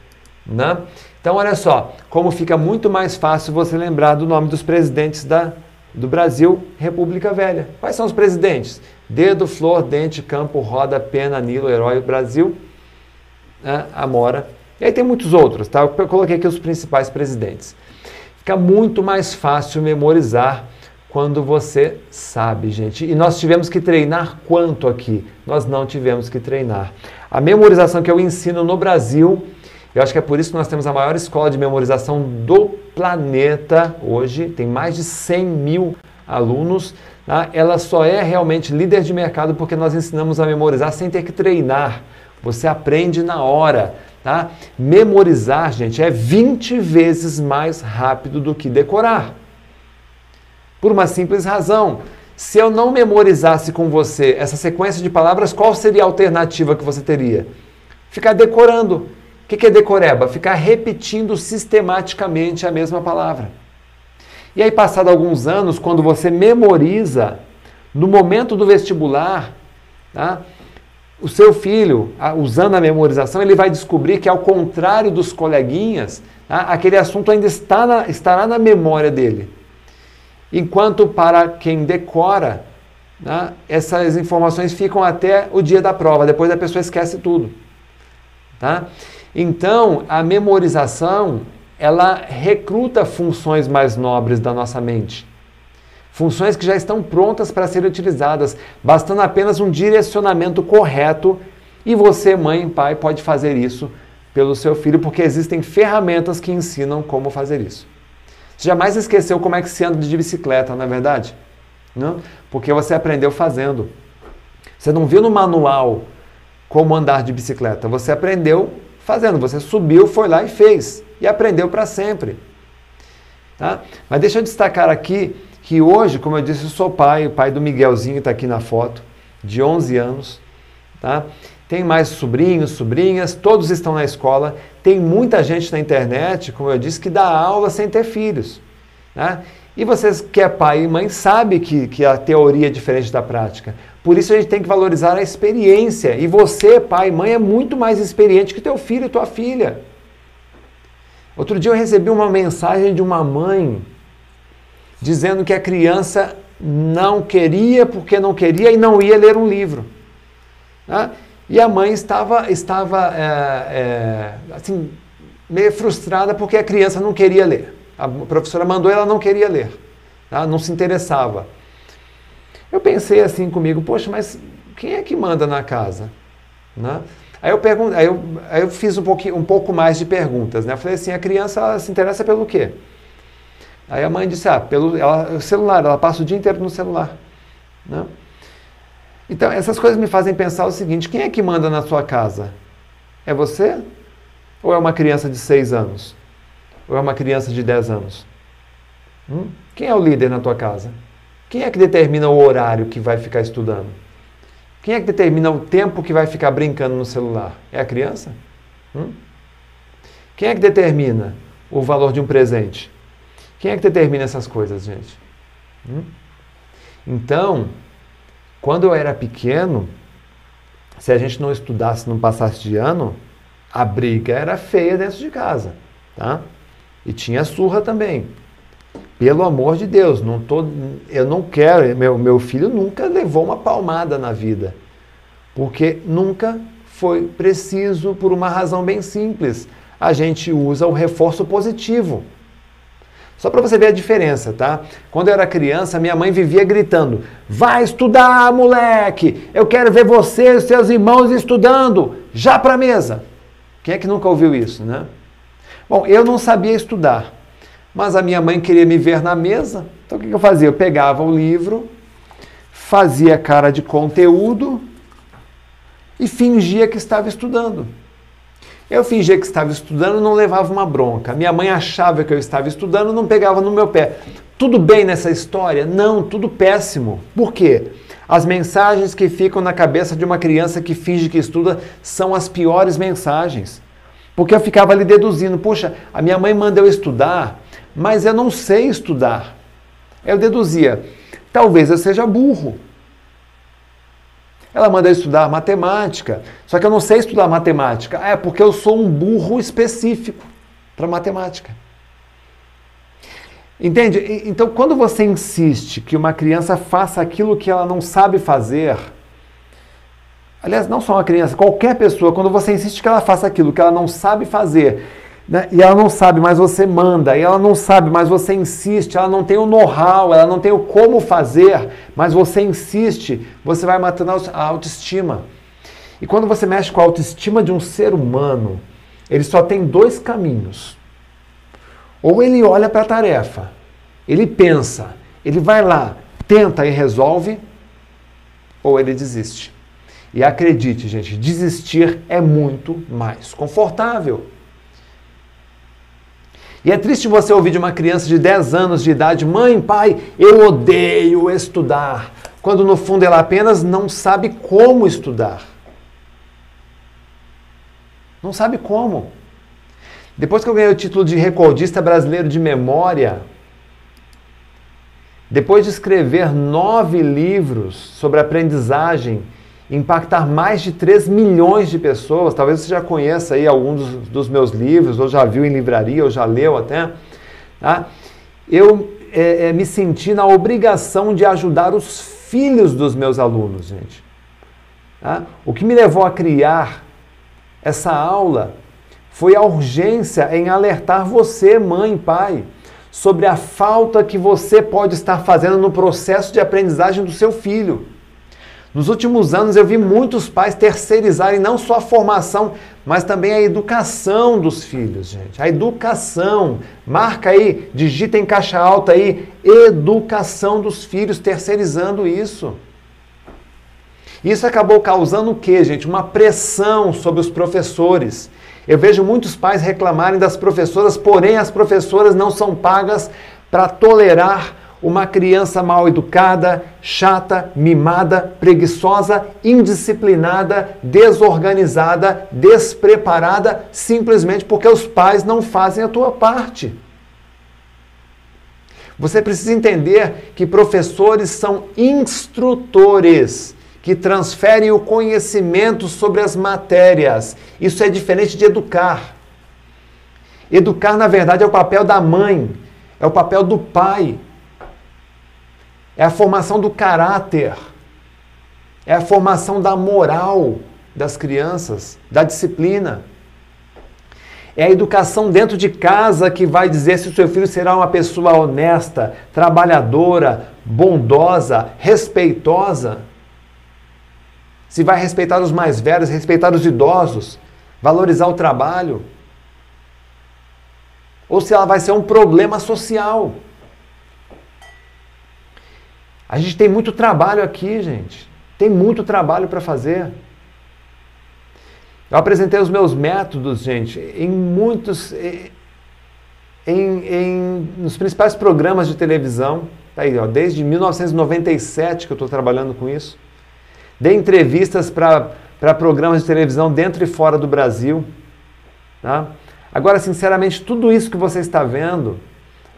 Né? Então, olha só, como fica muito mais fácil você lembrar do nome dos presidentes da, do Brasil, República Velha. Quais são os presidentes? Dedo, Flor, Dente, Campo, Roda, Pena, Nilo, Herói, Brasil, né? Amora. E aí tem muitos outros, tá? Eu coloquei aqui os principais presidentes. Fica muito mais fácil memorizar quando você sabe, gente. E nós tivemos que treinar quanto aqui? Nós não tivemos que treinar. A memorização que eu ensino no Brasil, eu acho que é por isso que nós temos a maior escola de memorização do planeta hoje, tem mais de 100 mil alunos. Tá? Ela só é realmente líder de mercado porque nós ensinamos a memorizar sem ter que treinar. Você aprende na hora. Tá? Memorizar, gente, é 20 vezes mais rápido do que decorar. Por uma simples razão. Se eu não memorizasse com você essa sequência de palavras, qual seria a alternativa que você teria? Ficar decorando. O que é decoreba? Ficar repetindo sistematicamente a mesma palavra. E aí, passado alguns anos, quando você memoriza, no momento do vestibular, tá? o seu filho, usando a memorização, ele vai descobrir que, ao contrário dos coleguinhas, tá? aquele assunto ainda está na, estará na memória dele. Enquanto para quem decora, né, essas informações ficam até o dia da prova, depois a pessoa esquece tudo. Tá? Então, a memorização, ela recruta funções mais nobres da nossa mente. Funções que já estão prontas para serem utilizadas, bastando apenas um direcionamento correto. E você, mãe e pai, pode fazer isso pelo seu filho, porque existem ferramentas que ensinam como fazer isso. Você jamais esqueceu como é que se anda de bicicleta, não é verdade? Não? Porque você aprendeu fazendo. Você não viu no manual como andar de bicicleta, você aprendeu fazendo. Você subiu, foi lá e fez. E aprendeu para sempre. Tá? Mas deixa eu destacar aqui que hoje, como eu disse, eu sou pai, o pai do Miguelzinho está aqui na foto, de 11 anos. Tá? Tem mais sobrinhos, sobrinhas, todos estão na escola. Tem muita gente na internet, como eu disse, que dá aula sem ter filhos. Né? E vocês que é pai e mãe sabe que, que a teoria é diferente da prática. Por isso a gente tem que valorizar a experiência. E você, pai e mãe, é muito mais experiente que teu filho e tua filha. Outro dia eu recebi uma mensagem de uma mãe dizendo que a criança não queria porque não queria e não ia ler um livro. Né? E a mãe estava, estava é, é, assim, meio frustrada porque a criança não queria ler. A professora mandou ela não queria ler, tá? não se interessava. Eu pensei assim comigo, poxa, mas quem é que manda na casa? Né? Aí eu, pergun aí eu, aí eu fiz um, pouquinho, um pouco mais de perguntas. Né? Eu falei assim, a criança se interessa pelo quê? Aí a mãe disse, ah, pelo ela, celular, ela passa o dia inteiro no celular. Né? Então, essas coisas me fazem pensar o seguinte: quem é que manda na sua casa? É você? Ou é uma criança de 6 anos? Ou é uma criança de 10 anos? Hum? Quem é o líder na tua casa? Quem é que determina o horário que vai ficar estudando? Quem é que determina o tempo que vai ficar brincando no celular? É a criança? Hum? Quem é que determina o valor de um presente? Quem é que determina essas coisas, gente? Hum? Então, quando eu era pequeno, se a gente não estudasse, não passasse de ano, a briga era feia dentro de casa, tá? E tinha surra também. Pelo amor de Deus, não tô, eu não quero, meu, meu filho nunca levou uma palmada na vida. Porque nunca foi preciso por uma razão bem simples. A gente usa o reforço positivo. Só para você ver a diferença, tá? Quando eu era criança, minha mãe vivia gritando: Vai estudar, moleque! Eu quero ver você e seus irmãos estudando! Já para mesa! Quem é que nunca ouviu isso, né? Bom, eu não sabia estudar, mas a minha mãe queria me ver na mesa. Então o que eu fazia? Eu pegava o livro, fazia cara de conteúdo e fingia que estava estudando. Eu fingia que estava estudando não levava uma bronca. Minha mãe achava que eu estava estudando não pegava no meu pé. Tudo bem nessa história? Não, tudo péssimo. Por quê? As mensagens que ficam na cabeça de uma criança que finge que estuda são as piores mensagens. Porque eu ficava ali deduzindo, puxa, a minha mãe manda eu estudar, mas eu não sei estudar. Eu deduzia, talvez eu seja burro. Ela manda eu estudar matemática, só que eu não sei estudar matemática. É porque eu sou um burro específico para matemática. Entende? Então, quando você insiste que uma criança faça aquilo que ela não sabe fazer, aliás, não só uma criança, qualquer pessoa, quando você insiste que ela faça aquilo que ela não sabe fazer, né? E ela não sabe, mas você manda. E ela não sabe, mas você insiste. Ela não tem o know-how, ela não tem o como fazer, mas você insiste. Você vai matando a autoestima. E quando você mexe com a autoestima de um ser humano, ele só tem dois caminhos. Ou ele olha para a tarefa, ele pensa, ele vai lá, tenta e resolve, ou ele desiste. E acredite, gente, desistir é muito mais confortável. E é triste você ouvir de uma criança de 10 anos de idade: mãe, pai, eu odeio estudar. Quando no fundo ela apenas não sabe como estudar. Não sabe como. Depois que eu ganhei o título de recordista brasileiro de memória, depois de escrever nove livros sobre aprendizagem impactar mais de 3 milhões de pessoas. Talvez você já conheça aí alguns dos, dos meus livros, ou já viu em livraria, ou já leu até. Tá? Eu é, é, me senti na obrigação de ajudar os filhos dos meus alunos, gente. Tá? O que me levou a criar essa aula foi a urgência em alertar você, mãe, pai, sobre a falta que você pode estar fazendo no processo de aprendizagem do seu filho. Nos últimos anos eu vi muitos pais terceirizarem não só a formação, mas também a educação dos filhos, gente. A educação. Marca aí, digita em caixa alta aí, educação dos filhos, terceirizando isso. Isso acabou causando o quê, gente? Uma pressão sobre os professores. Eu vejo muitos pais reclamarem das professoras, porém as professoras não são pagas para tolerar uma criança mal educada, chata, mimada, preguiçosa, indisciplinada, desorganizada, despreparada, simplesmente porque os pais não fazem a tua parte. Você precisa entender que professores são instrutores que transferem o conhecimento sobre as matérias. Isso é diferente de educar. Educar, na verdade, é o papel da mãe, é o papel do pai, é a formação do caráter, é a formação da moral das crianças, da disciplina. É a educação dentro de casa que vai dizer se o seu filho será uma pessoa honesta, trabalhadora, bondosa, respeitosa. Se vai respeitar os mais velhos, respeitar os idosos, valorizar o trabalho. Ou se ela vai ser um problema social. A gente tem muito trabalho aqui, gente. Tem muito trabalho para fazer. Eu apresentei os meus métodos, gente, em muitos. Em, em, nos principais programas de televisão. Tá aí, ó, desde 1997 que eu estou trabalhando com isso. Dei entrevistas para programas de televisão dentro e fora do Brasil. Tá? Agora, sinceramente, tudo isso que você está vendo,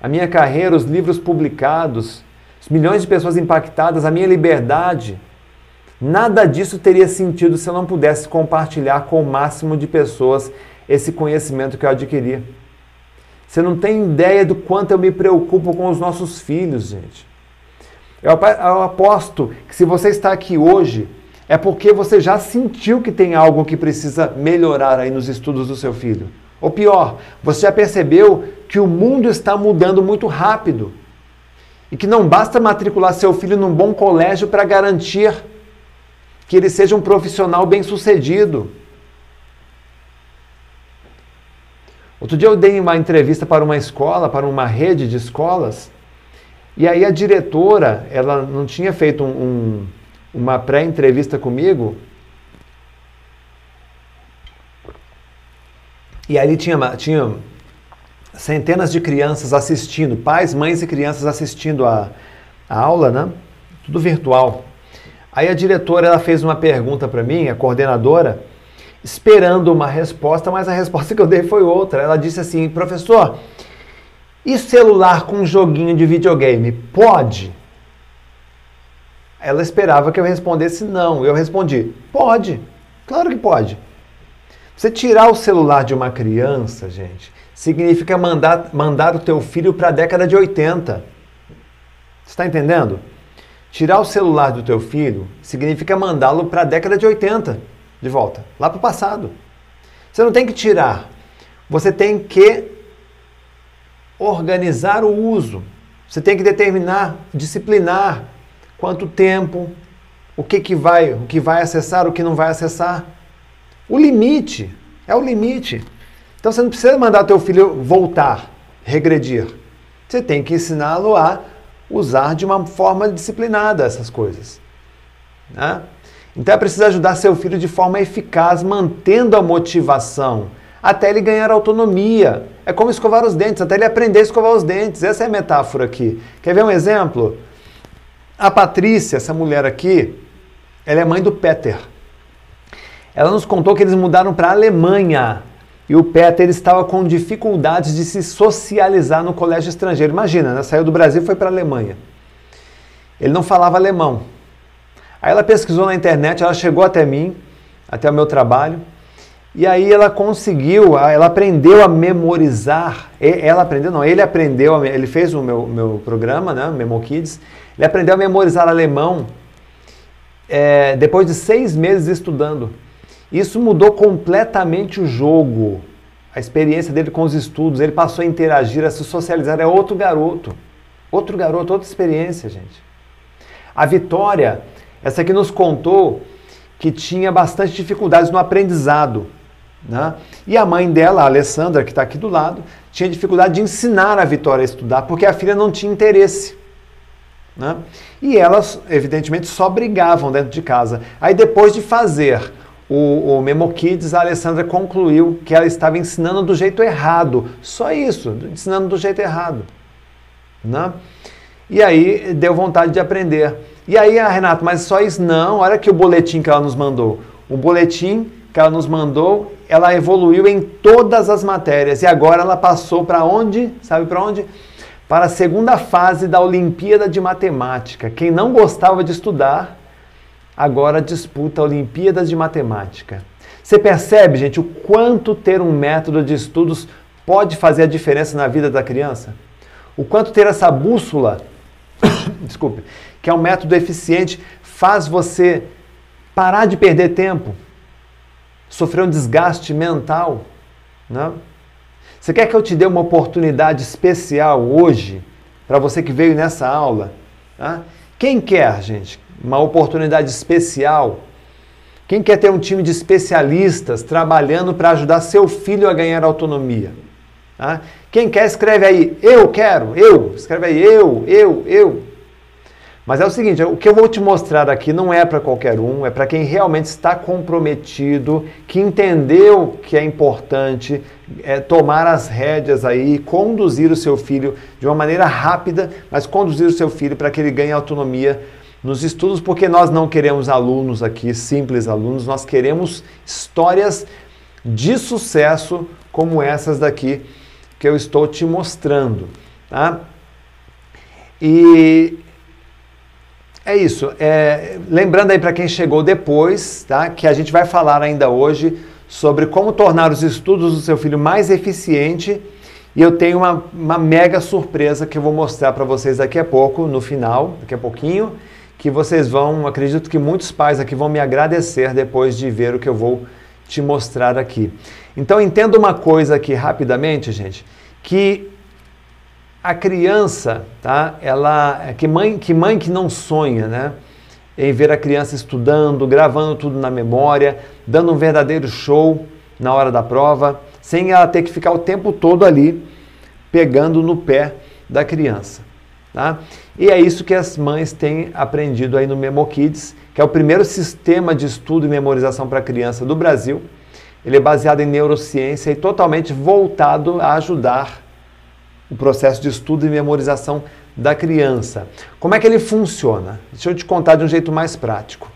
a minha carreira, os livros publicados, os milhões de pessoas impactadas, a minha liberdade. Nada disso teria sentido se eu não pudesse compartilhar com o máximo de pessoas esse conhecimento que eu adquiri. Você não tem ideia do quanto eu me preocupo com os nossos filhos, gente. Eu aposto que se você está aqui hoje, é porque você já sentiu que tem algo que precisa melhorar aí nos estudos do seu filho. Ou pior, você já percebeu que o mundo está mudando muito rápido e que não basta matricular seu filho num bom colégio para garantir que ele seja um profissional bem-sucedido. Outro dia eu dei uma entrevista para uma escola, para uma rede de escolas, e aí a diretora, ela não tinha feito um, um, uma pré-entrevista comigo, e ali tinha, tinha centenas de crianças assistindo, pais, mães e crianças assistindo a, a aula, né? Tudo virtual. Aí a diretora ela fez uma pergunta para mim, a coordenadora, esperando uma resposta, mas a resposta que eu dei foi outra. Ela disse assim: professor, e celular com joguinho de videogame? Pode? Ela esperava que eu respondesse não. Eu respondi: pode. Claro que pode. Você tirar o celular de uma criança, gente, significa mandar, mandar o teu filho para a década de 80. Você está entendendo? Tirar o celular do teu filho significa mandá-lo para a década de 80 de volta, lá para o passado. Você não tem que tirar, você tem que organizar o uso. Você tem que determinar, disciplinar quanto tempo, o que, que vai, o que vai acessar, o que não vai acessar. O limite, é o limite. Então você não precisa mandar teu filho voltar, regredir. Você tem que ensiná-lo a usar de uma forma disciplinada essas coisas. Né? Então é preciso ajudar seu filho de forma eficaz, mantendo a motivação, até ele ganhar autonomia. É como escovar os dentes, até ele aprender a escovar os dentes. Essa é a metáfora aqui. Quer ver um exemplo? A Patrícia, essa mulher aqui, ela é mãe do Peter. Ela nos contou que eles mudaram para a Alemanha e o Peter estava com dificuldades de se socializar no colégio estrangeiro. Imagina, né? saiu do Brasil e foi para a Alemanha. Ele não falava alemão. Aí ela pesquisou na internet, ela chegou até mim, até o meu trabalho, e aí ela conseguiu, ela aprendeu a memorizar. Ela aprendeu, não, ele aprendeu, ele fez o meu, meu programa, né, Memo Kids, ele aprendeu a memorizar alemão é, depois de seis meses estudando. Isso mudou completamente o jogo, a experiência dele com os estudos. Ele passou a interagir, a se socializar. É outro garoto, outro garoto, outra experiência, gente. A Vitória essa aqui nos contou que tinha bastante dificuldades no aprendizado. Né? E a mãe dela, a Alessandra, que está aqui do lado, tinha dificuldade de ensinar a Vitória a estudar, porque a filha não tinha interesse. Né? E elas, evidentemente, só brigavam dentro de casa. Aí, depois de fazer o, o Memo Kids, a Alessandra concluiu que ela estava ensinando do jeito errado. Só isso, ensinando do jeito errado. Né? E aí deu vontade de aprender. E aí, a ah, Renato, mas só isso? Não, olha aqui o boletim que ela nos mandou. O boletim que ela nos mandou, ela evoluiu em todas as matérias. E agora ela passou para onde? Sabe para onde? Para a segunda fase da Olimpíada de Matemática. Quem não gostava de estudar, agora disputa Olimpíadas de Matemática. Você percebe, gente, o quanto ter um método de estudos pode fazer a diferença na vida da criança? O quanto ter essa bússola, desculpe, que é um método eficiente, faz você parar de perder tempo, sofrer um desgaste mental. Né? Você quer que eu te dê uma oportunidade especial hoje, para você que veio nessa aula? Né? Quem quer, gente, uma oportunidade especial? Quem quer ter um time de especialistas trabalhando para ajudar seu filho a ganhar autonomia? Tá? Quem quer, escreve aí, eu quero, eu. Escreve aí, eu, eu, eu. Mas é o seguinte, o que eu vou te mostrar aqui não é para qualquer um, é para quem realmente está comprometido, que entendeu que é importante é, tomar as rédeas aí, conduzir o seu filho de uma maneira rápida, mas conduzir o seu filho para que ele ganhe autonomia nos estudos, porque nós não queremos alunos aqui, simples alunos, nós queremos histórias de sucesso como essas daqui que eu estou te mostrando, tá? E é isso. É, lembrando aí para quem chegou depois, tá? Que a gente vai falar ainda hoje sobre como tornar os estudos do seu filho mais eficiente. E eu tenho uma, uma mega surpresa que eu vou mostrar para vocês daqui a pouco, no final, daqui a pouquinho, que vocês vão, acredito que muitos pais aqui vão me agradecer depois de ver o que eu vou te mostrar aqui. Então entenda uma coisa aqui rapidamente, gente, que a criança, tá? Ela que mãe, que mãe que não sonha, né? Em ver a criança estudando, gravando tudo na memória, dando um verdadeiro show na hora da prova, sem ela ter que ficar o tempo todo ali pegando no pé da criança. Tá? E é isso que as mães têm aprendido aí no Memo Kids, que é o primeiro sistema de estudo e memorização para criança do Brasil. Ele é baseado em neurociência e totalmente voltado a ajudar o processo de estudo e memorização da criança. Como é que ele funciona? Deixa eu te contar de um jeito mais prático.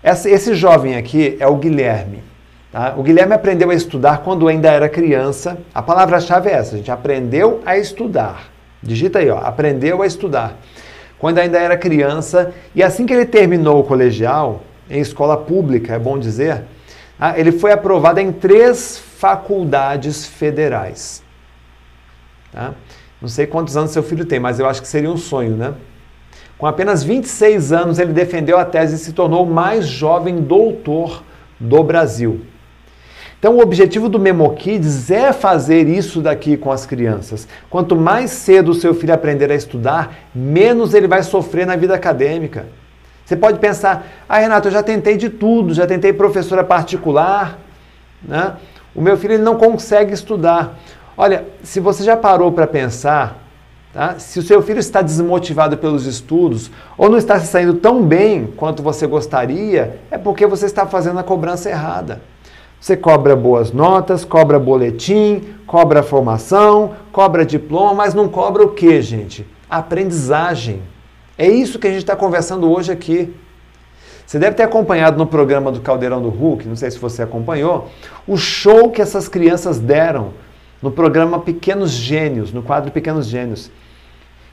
Esse jovem aqui é o Guilherme. Tá? O Guilherme aprendeu a estudar quando ainda era criança. A palavra-chave é essa, a gente aprendeu a estudar. Digita aí, ó, aprendeu a estudar. Quando ainda era criança, e assim que ele terminou o colegial, em escola pública, é bom dizer, ah, ele foi aprovado em três faculdades federais. Tá? Não sei quantos anos seu filho tem, mas eu acho que seria um sonho, né? Com apenas 26 anos, ele defendeu a tese e se tornou o mais jovem doutor do Brasil. Então, o objetivo do Memo Kids é fazer isso daqui com as crianças. Quanto mais cedo o seu filho aprender a estudar, menos ele vai sofrer na vida acadêmica. Você pode pensar, ah, Renato, eu já tentei de tudo, já tentei professora particular, né? O meu filho ele não consegue estudar. Olha, se você já parou para pensar, tá? se o seu filho está desmotivado pelos estudos ou não está se saindo tão bem quanto você gostaria, é porque você está fazendo a cobrança errada. Você cobra boas notas, cobra boletim, cobra formação, cobra diploma, mas não cobra o que, gente? aprendizagem. É isso que a gente está conversando hoje aqui. Você deve ter acompanhado no programa do Caldeirão do Hulk, não sei se você acompanhou, o show que essas crianças deram no programa Pequenos Gênios, no quadro Pequenos Gênios.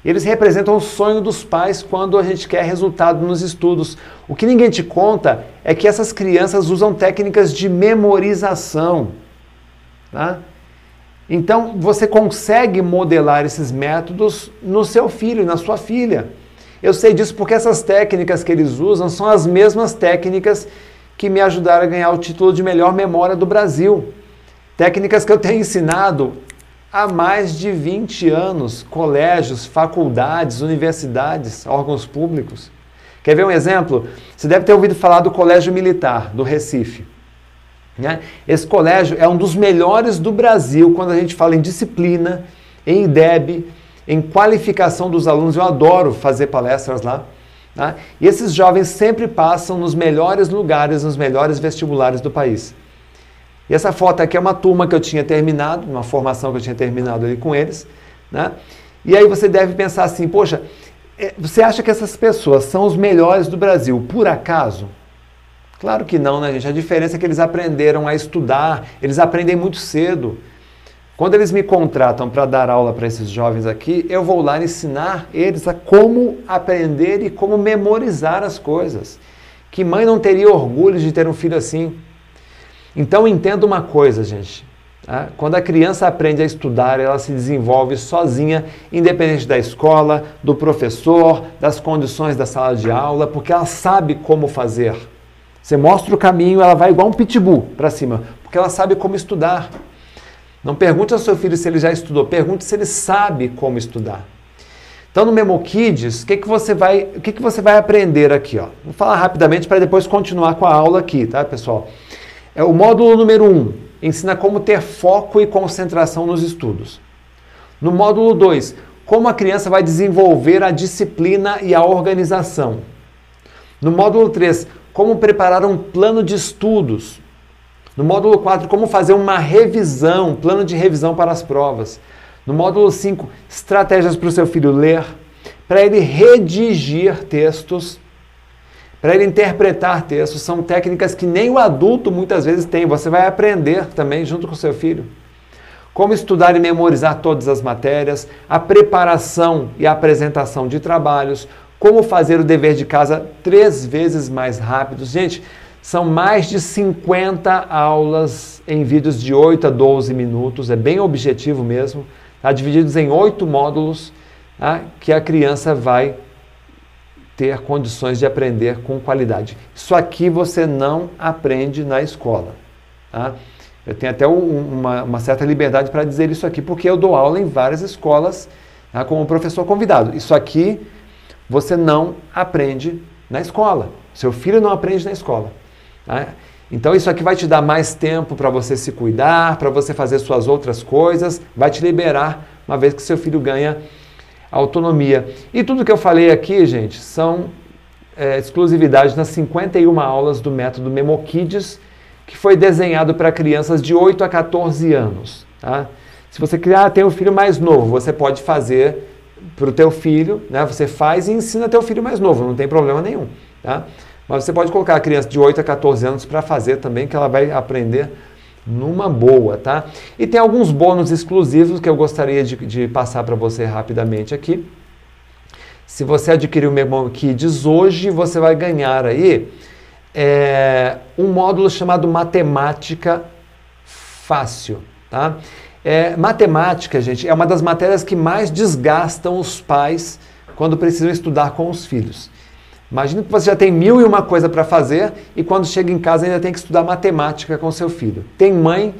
Eles representam o sonho dos pais quando a gente quer resultado nos estudos. O que ninguém te conta é que essas crianças usam técnicas de memorização. Tá? Então, você consegue modelar esses métodos no seu filho, na sua filha. Eu sei disso porque essas técnicas que eles usam são as mesmas técnicas que me ajudaram a ganhar o título de melhor memória do Brasil. Técnicas que eu tenho ensinado há mais de 20 anos, colégios, faculdades, universidades, órgãos públicos. Quer ver um exemplo? Você deve ter ouvido falar do Colégio Militar, do Recife. Né? Esse colégio é um dos melhores do Brasil quando a gente fala em disciplina, em IDEB, em qualificação dos alunos. Eu adoro fazer palestras lá. Tá? E esses jovens sempre passam nos melhores lugares, nos melhores vestibulares do país. E essa foto aqui é uma turma que eu tinha terminado, uma formação que eu tinha terminado ali com eles. Né? E aí você deve pensar assim, poxa, é, você acha que essas pessoas são os melhores do Brasil por acaso? Claro que não, né, gente? A diferença é que eles aprenderam a estudar, eles aprendem muito cedo. Quando eles me contratam para dar aula para esses jovens aqui, eu vou lá ensinar eles a como aprender e como memorizar as coisas. Que mãe não teria orgulho de ter um filho assim? Então entenda uma coisa, gente. Tá? Quando a criança aprende a estudar, ela se desenvolve sozinha, independente da escola, do professor, das condições da sala de aula, porque ela sabe como fazer. Você mostra o caminho, ela vai igual um pitbull para cima, porque ela sabe como estudar. Não pergunte ao seu filho se ele já estudou, pergunte se ele sabe como estudar. Então no Memo Kids, o que, que, você, vai, o que, que você vai aprender aqui? Ó? Vou falar rapidamente para depois continuar com a aula aqui, tá, pessoal? É o módulo número 1 um, ensina como ter foco e concentração nos estudos. No módulo 2, como a criança vai desenvolver a disciplina e a organização. No módulo 3, como preparar um plano de estudos. No módulo 4, como fazer uma revisão, plano de revisão para as provas. No módulo 5, estratégias para o seu filho ler, para ele redigir textos para ele interpretar textos. São técnicas que nem o adulto muitas vezes tem. Você vai aprender também junto com seu filho. Como estudar e memorizar todas as matérias, a preparação e a apresentação de trabalhos, como fazer o dever de casa três vezes mais rápido. Gente, são mais de 50 aulas em vídeos de 8 a 12 minutos, é bem objetivo mesmo, tá? divididos em oito módulos tá? que a criança vai ter condições de aprender com qualidade. Isso aqui você não aprende na escola. Tá? Eu tenho até uma, uma certa liberdade para dizer isso aqui, porque eu dou aula em várias escolas tá, como professor convidado. Isso aqui você não aprende na escola. Seu filho não aprende na escola. Tá? Então isso aqui vai te dar mais tempo para você se cuidar, para você fazer suas outras coisas, vai te liberar uma vez que seu filho ganha autonomia. E tudo que eu falei aqui, gente, são é, exclusividades nas 51 aulas do método MemoKids, que foi desenhado para crianças de 8 a 14 anos. Tá? Se você criar, tem um filho mais novo, você pode fazer para o teu filho, né? Você faz e ensina teu filho mais novo, não tem problema nenhum, tá? Mas você pode colocar a criança de 8 a 14 anos para fazer também, que ela vai aprender numa boa, tá? E tem alguns bônus exclusivos que eu gostaria de, de passar para você rapidamente aqui. Se você adquirir o Memo Kids hoje, você vai ganhar aí é, um módulo chamado Matemática Fácil, tá? É, matemática, gente, é uma das matérias que mais desgastam os pais quando precisam estudar com os filhos. Imagina que você já tem mil e uma coisa para fazer e quando chega em casa ainda tem que estudar matemática com seu filho. Tem mãe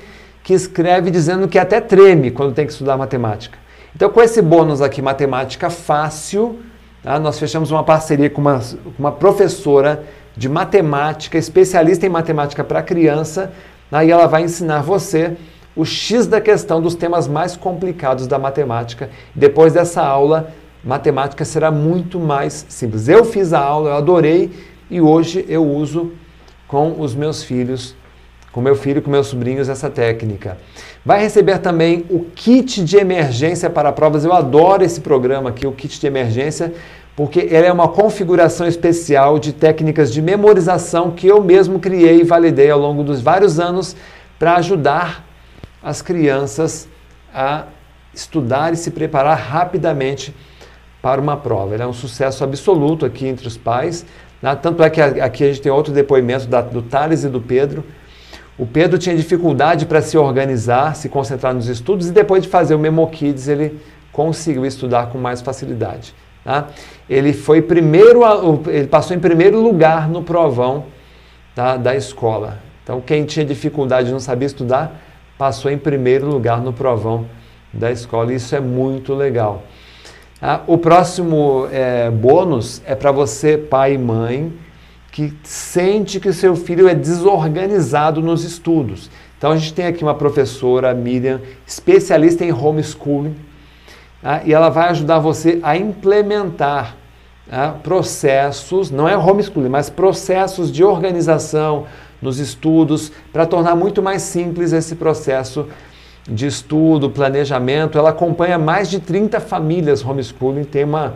que escreve dizendo que até treme quando tem que estudar matemática. Então, com esse bônus aqui, matemática fácil, tá? nós fechamos uma parceria com uma, uma professora de matemática, especialista em matemática para criança, aí ela vai ensinar você o X da questão dos temas mais complicados da matemática. Depois dessa aula, matemática será muito mais simples. Eu fiz a aula, eu adorei e hoje eu uso com os meus filhos, com meu filho, com meus sobrinhos essa técnica. Vai receber também o kit de emergência para provas. Eu adoro esse programa aqui, o kit de emergência, porque ele é uma configuração especial de técnicas de memorização que eu mesmo criei e validei ao longo dos vários anos para ajudar as crianças a estudar e se preparar rapidamente para uma prova. Ele é um sucesso absoluto aqui entre os pais. Né? Tanto é que aqui a gente tem outro depoimento da, do Thales e do Pedro. O Pedro tinha dificuldade para se organizar, se concentrar nos estudos, e depois de fazer o Memo Kids, ele conseguiu estudar com mais facilidade. Tá? Ele foi primeiro, ele passou em primeiro lugar no provão tá, da escola. Então, quem tinha dificuldade e não sabia estudar, passou em primeiro lugar no provão da escola. Isso é muito legal. Ah, o próximo é, bônus é para você, pai e mãe, que sente que seu filho é desorganizado nos estudos. Então a gente tem aqui uma professora, Miriam, especialista em homeschooling, ah, e ela vai ajudar você a implementar ah, processos, não é homeschooling, mas processos de organização nos estudos, para tornar muito mais simples esse processo de estudo, planejamento. Ela acompanha mais de 30 famílias homeschooling, tem uma,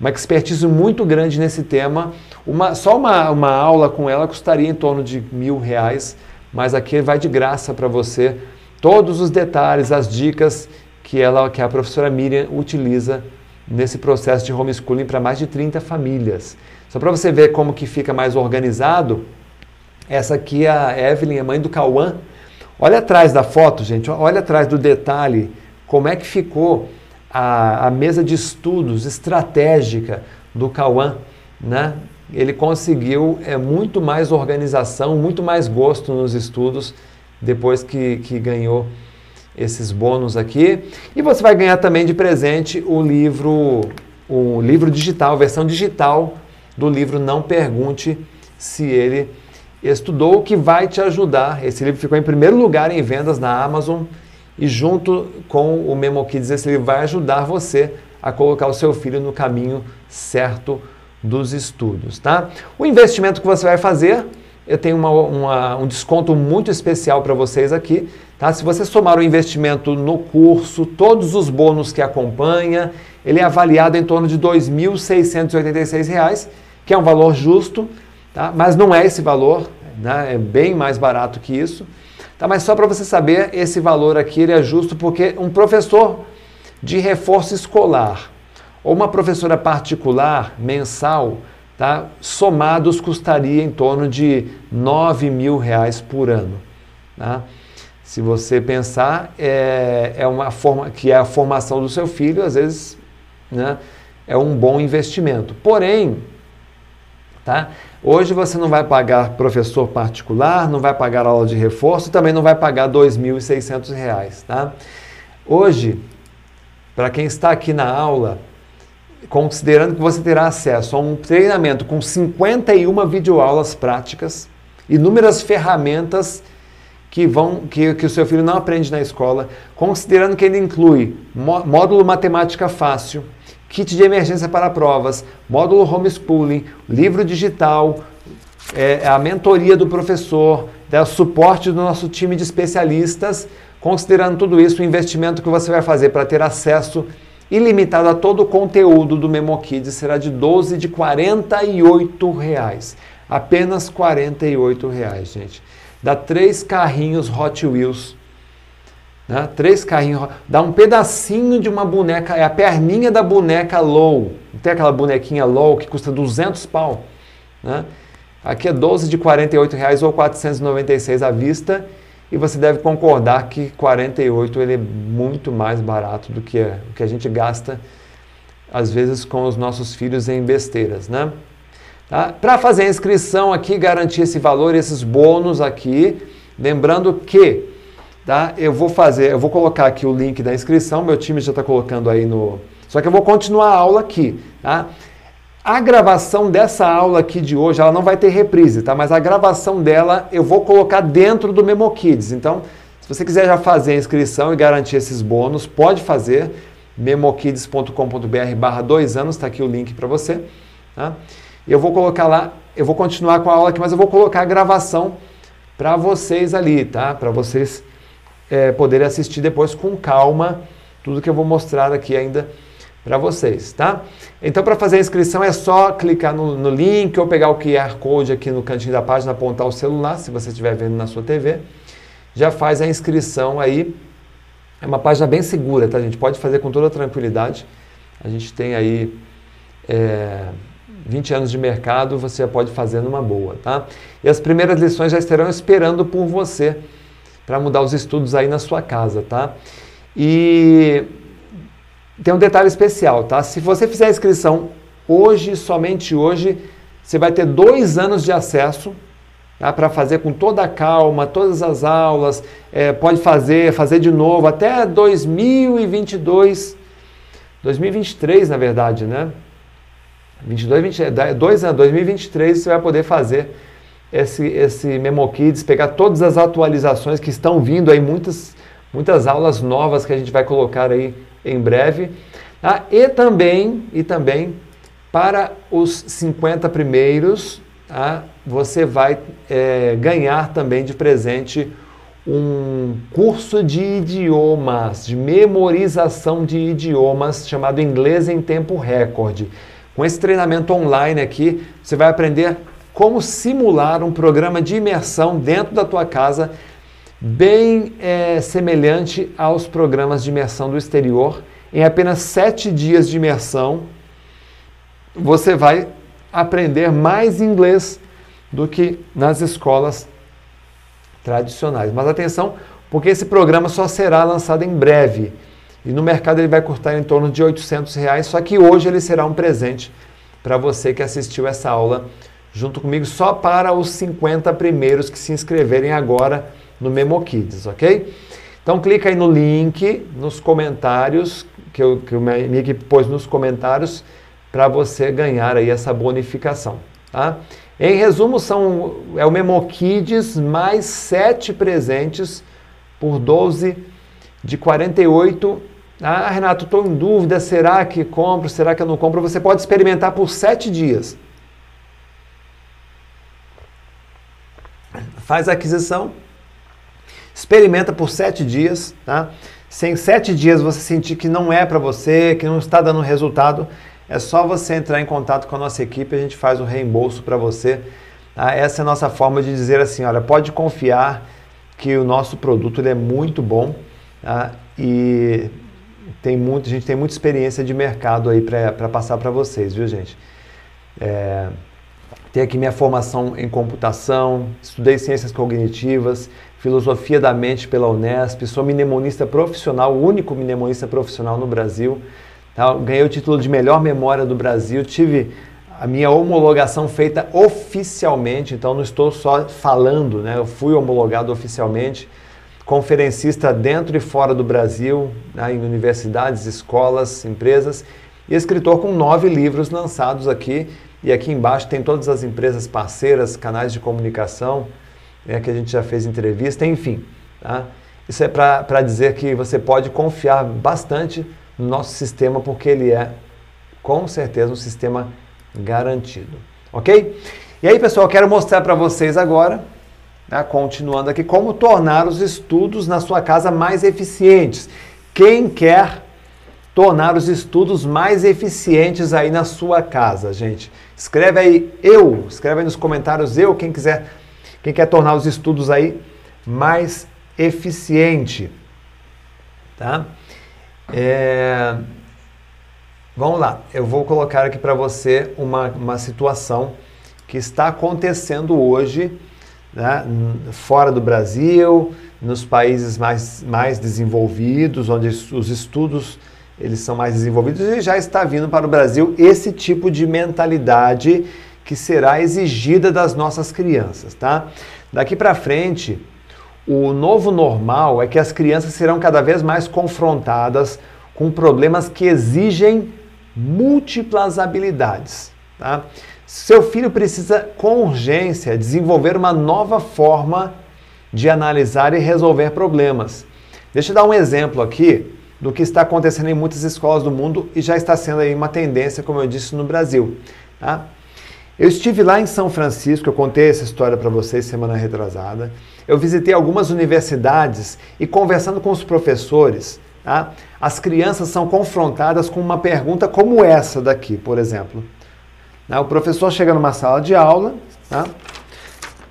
uma expertise muito grande nesse tema. Uma, só uma, uma aula com ela custaria em torno de mil reais, mas aqui vai de graça para você todos os detalhes, as dicas que, ela, que a professora Miriam utiliza nesse processo de homeschooling para mais de 30 famílias. Só para você ver como que fica mais organizado, essa aqui é a Evelyn, a mãe do Cauã, Olha atrás da foto, gente, olha atrás do detalhe, como é que ficou a, a mesa de estudos estratégica do Cauã, né? Ele conseguiu é, muito mais organização, muito mais gosto nos estudos depois que, que ganhou esses bônus aqui. E você vai ganhar também de presente o livro, o livro digital, versão digital do livro Não Pergunte se ele estudou que vai te ajudar. Esse livro ficou em primeiro lugar em vendas na Amazon e junto com o Memo Kids, esse livro vai ajudar você a colocar o seu filho no caminho certo dos estudos, tá? O investimento que você vai fazer, eu tenho uma, uma, um desconto muito especial para vocês aqui, tá? Se você somar o investimento no curso, todos os bônus que acompanha, ele é avaliado em torno de R$ 2.686, que é um valor justo, Tá? Mas não é esse valor, né? é bem mais barato que isso. Tá? Mas só para você saber, esse valor aqui ele é justo porque um professor de reforço escolar ou uma professora particular mensal, tá? somados custaria em torno de 9 mil reais por ano. Tá? Se você pensar, é, é uma forma que é a formação do seu filho, às vezes né, é um bom investimento. Porém, Tá? Hoje você não vai pagar professor particular, não vai pagar aula de reforço, também não vai pagar R$ 2.600. Tá? Hoje, para quem está aqui na aula, considerando que você terá acesso a um treinamento com 51 videoaulas práticas, inúmeras ferramentas que, vão, que, que o seu filho não aprende na escola, considerando que ele inclui módulo matemática fácil, kit de emergência para provas, módulo homeschooling, livro digital, é, a mentoria do professor, o suporte do nosso time de especialistas, considerando tudo isso, o investimento que você vai fazer para ter acesso ilimitado a todo o conteúdo do MemoKids será de 12 de 48 reais. Apenas 48 reais, gente. Dá três carrinhos Hot Wheels. Né? Três carrinhos. Dá um pedacinho de uma boneca. É a perninha da boneca Low. Tem aquela bonequinha Low que custa 200 pau. Né? Aqui é 12 de 48 reais ou 496 à vista e você deve concordar que 48 ele é muito mais barato do que o que a gente gasta às vezes com os nossos filhos em besteiras, né? Tá? Para fazer a inscrição aqui, garantir esse valor, esses bônus aqui, lembrando que tá? eu vou fazer, eu vou colocar aqui o link da inscrição, meu time já está colocando aí no. Só que eu vou continuar a aula aqui, tá? A gravação dessa aula aqui de hoje, ela não vai ter reprise, tá? Mas a gravação dela eu vou colocar dentro do Memo Kids. Então, se você quiser já fazer a inscrição e garantir esses bônus, pode fazer. memokids.com.br barra dois anos, está aqui o link para você. Tá? Eu vou colocar lá, eu vou continuar com a aula aqui, mas eu vou colocar a gravação para vocês ali, tá? Para vocês é, assistir depois com calma tudo que eu vou mostrar aqui ainda para vocês, tá? Então, para fazer a inscrição é só clicar no, no, link ou pegar o QR Code aqui no cantinho da página, apontar o celular, se você estiver vendo na sua TV. Já faz a inscrição aí. É uma página bem segura, tá, gente? Pode fazer com toda tranquilidade. A gente tem aí é, 20 anos de mercado, você pode fazer numa boa, tá? E as primeiras lições já estarão esperando por você para mudar os estudos aí na sua casa, tá? E tem um detalhe especial, tá? Se você fizer a inscrição hoje, somente hoje, você vai ter dois anos de acesso tá? para fazer com toda a calma, todas as aulas, é, pode fazer, fazer de novo até 2022, 2023 na verdade, né? 22, 20, dois anos, 2023 você vai poder fazer esse, esse Memo Kids, pegar todas as atualizações que estão vindo aí, muitas, muitas aulas novas que a gente vai colocar aí em breve. Ah, e também, e também para os 50 primeiros, ah, você vai é, ganhar também de presente um curso de idiomas, de memorização de idiomas, chamado Inglês em Tempo Recorde. Com esse treinamento online aqui, você vai aprender como simular um programa de imersão dentro da tua casa bem é, semelhante aos programas de imersão do exterior. Em apenas sete dias de imersão, você vai aprender mais inglês do que nas escolas tradicionais. Mas atenção, porque esse programa só será lançado em breve. E no mercado ele vai custar em torno de 800 reais, só que hoje ele será um presente para você que assistiu essa aula junto comigo, só para os 50 primeiros que se inscreverem agora no Memo Kids, ok? Então clica aí no link, nos comentários, que, eu, que a minha equipe pôs nos comentários, para você ganhar aí essa bonificação, tá? Em resumo, são, é o Memo Kids mais 7 presentes por 12 de 48. Ah, Renato, estou em dúvida, será que compro, será que eu não compro? Você pode experimentar por 7 dias. Faz a aquisição, Experimenta por sete dias, tá? Se em sete dias você sentir que não é para você, que não está dando resultado, é só você entrar em contato com a nossa equipe a gente faz o reembolso para você. Tá? Essa é a nossa forma de dizer assim, olha, pode confiar que o nosso produto ele é muito bom tá? e tem muito, a gente tem muita experiência de mercado aí para passar para vocês, viu gente? É, tenho aqui minha formação em computação, estudei ciências cognitivas, filosofia da mente pela Unesp, sou mnemonista profissional, o único mnemonista profissional no Brasil. Tá? Ganhei o título de melhor memória do Brasil, tive a minha homologação feita oficialmente, então não estou só falando, né? Eu fui homologado oficialmente, conferencista dentro e fora do Brasil, né? em universidades, escolas, empresas, e escritor com nove livros lançados aqui. E aqui embaixo tem todas as empresas parceiras, canais de comunicação, né? que a gente já fez entrevista, enfim. Tá? Isso é para dizer que você pode confiar bastante no nosso sistema, porque ele é, com certeza, um sistema garantido. Ok? E aí, pessoal, quero mostrar para vocês agora, né, continuando aqui, como tornar os estudos na sua casa mais eficientes. Quem quer tornar os estudos mais eficientes aí na sua casa, gente? Escreve aí eu, escreve aí nos comentários eu, quem quiser, quem quer tornar os estudos aí mais eficiente, tá? É... Vamos lá, eu vou colocar aqui para você uma, uma situação que está acontecendo hoje né, fora do Brasil, nos países mais, mais desenvolvidos, onde os estudos eles são mais desenvolvidos, e já está vindo para o Brasil esse tipo de mentalidade que será exigida das nossas crianças, tá? Daqui para frente, o novo normal é que as crianças serão cada vez mais confrontadas com problemas que exigem múltiplas habilidades. Tá? Seu filho precisa, com urgência, desenvolver uma nova forma de analisar e resolver problemas. Deixa eu dar um exemplo aqui do que está acontecendo em muitas escolas do mundo e já está sendo aí uma tendência, como eu disse, no Brasil. Tá? Eu estive lá em São Francisco, eu contei essa história para vocês semana retrasada. Eu visitei algumas universidades e conversando com os professores, Tá? As crianças são confrontadas com uma pergunta como essa daqui, por exemplo. Né? O professor chega numa sala de aula, tá?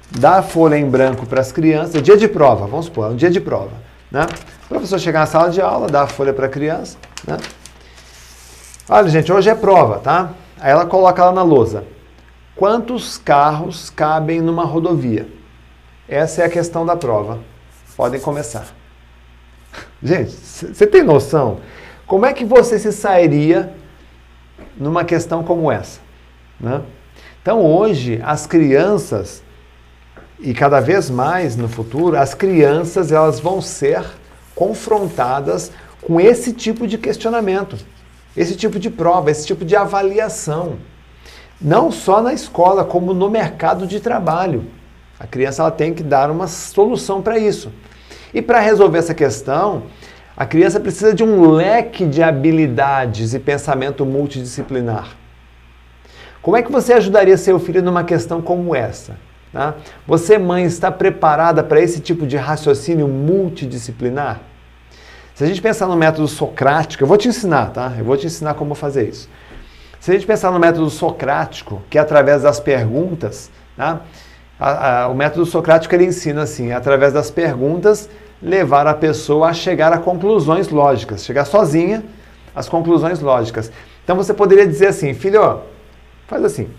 dá a folha em branco para as crianças, é dia de prova, vamos supor, é um dia de prova. Né? O professor chega na sala de aula, dá a folha para a criança. Né? Olha, gente, hoje é prova, tá? Aí ela coloca lá na lousa. Quantos carros cabem numa rodovia? Essa é a questão da prova. Podem começar. Gente, você tem noção? Como é que você se sairia numa questão como essa? Né? Então, hoje, as crianças, e cada vez mais no futuro, as crianças elas vão ser confrontadas com esse tipo de questionamento, esse tipo de prova, esse tipo de avaliação. Não só na escola, como no mercado de trabalho. A criança ela tem que dar uma solução para isso. E para resolver essa questão, a criança precisa de um leque de habilidades e pensamento multidisciplinar. Como é que você ajudaria seu filho numa questão como essa? Tá? Você, mãe, está preparada para esse tipo de raciocínio multidisciplinar? Se a gente pensar no método socrático, eu vou te ensinar, tá? Eu vou te ensinar como fazer isso. Se a gente pensar no método socrático, que é através das perguntas, tá? A, a, o método socrático ele ensina assim, através das perguntas, levar a pessoa a chegar a conclusões lógicas, chegar sozinha às conclusões lógicas. Então você poderia dizer assim, filho, faz assim,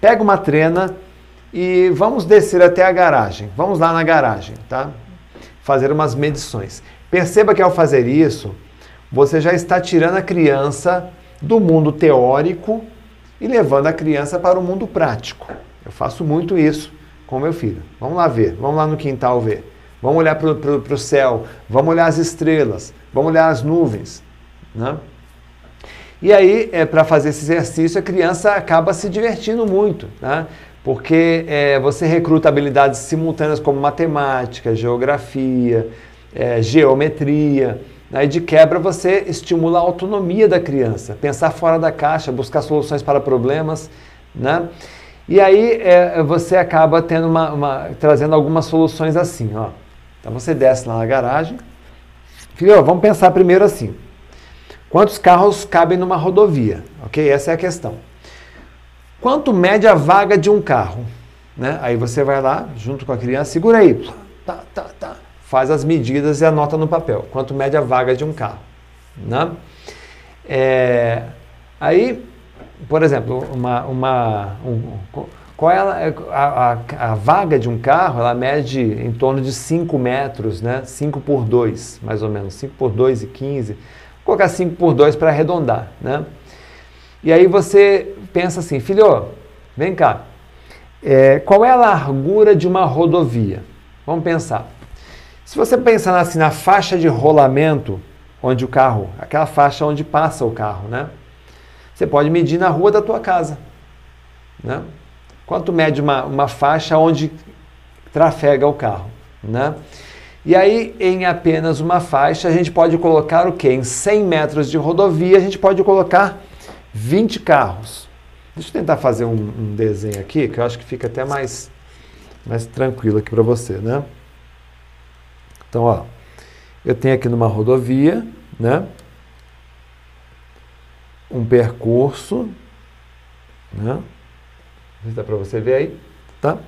pega uma trena e vamos descer até a garagem. Vamos lá na garagem, tá? Fazer umas medições. Perceba que ao fazer isso, você já está tirando a criança do mundo teórico e levando a criança para o mundo prático. Eu faço muito isso com meu filho. Vamos lá ver, vamos lá no quintal ver. Vamos olhar para o céu, vamos olhar as estrelas, vamos olhar as nuvens. Né? E aí, é, para fazer esse exercício, a criança acaba se divertindo muito, né? Porque é, você recruta habilidades simultâneas como matemática, geografia, é, geometria. Aí, de quebra, você estimula a autonomia da criança, pensar fora da caixa, buscar soluções para problemas. Né? E aí é, você acaba tendo uma, uma, trazendo algumas soluções assim, ó. Então você desce lá na garagem. Filho, vamos pensar primeiro assim. Quantos carros cabem numa rodovia? Ok? Essa é a questão. Quanto mede a vaga de um carro? Né? Aí você vai lá, junto com a criança, segura aí. Tá, tá, tá. Faz as medidas e anota no papel. Quanto mede a vaga de um carro? Né? É, aí por exemplo, uma, uma, um, qual é a, a, a, vaga de um carro? Ela mede em torno de 5 metros, né? 5 por 2, mais ou menos. 5 por 2 e 15. Vou colocar 5 por 2 para arredondar, né? E aí você pensa assim, filho, vem cá, é, qual é a largura de uma rodovia? Vamos pensar. Se você pensar assim na faixa de rolamento, onde o carro, aquela faixa onde passa o carro, né? Você pode medir na rua da tua casa, né? Quanto mede uma, uma faixa onde trafega o carro, né? E aí, em apenas uma faixa, a gente pode colocar o quê? Em 100 metros de rodovia, a gente pode colocar 20 carros. Deixa eu tentar fazer um, um desenho aqui, que eu acho que fica até mais, mais tranquilo aqui para você, né? Então, ó, eu tenho aqui numa rodovia, né? Um percurso, né? Não dá para você ver aí, tá?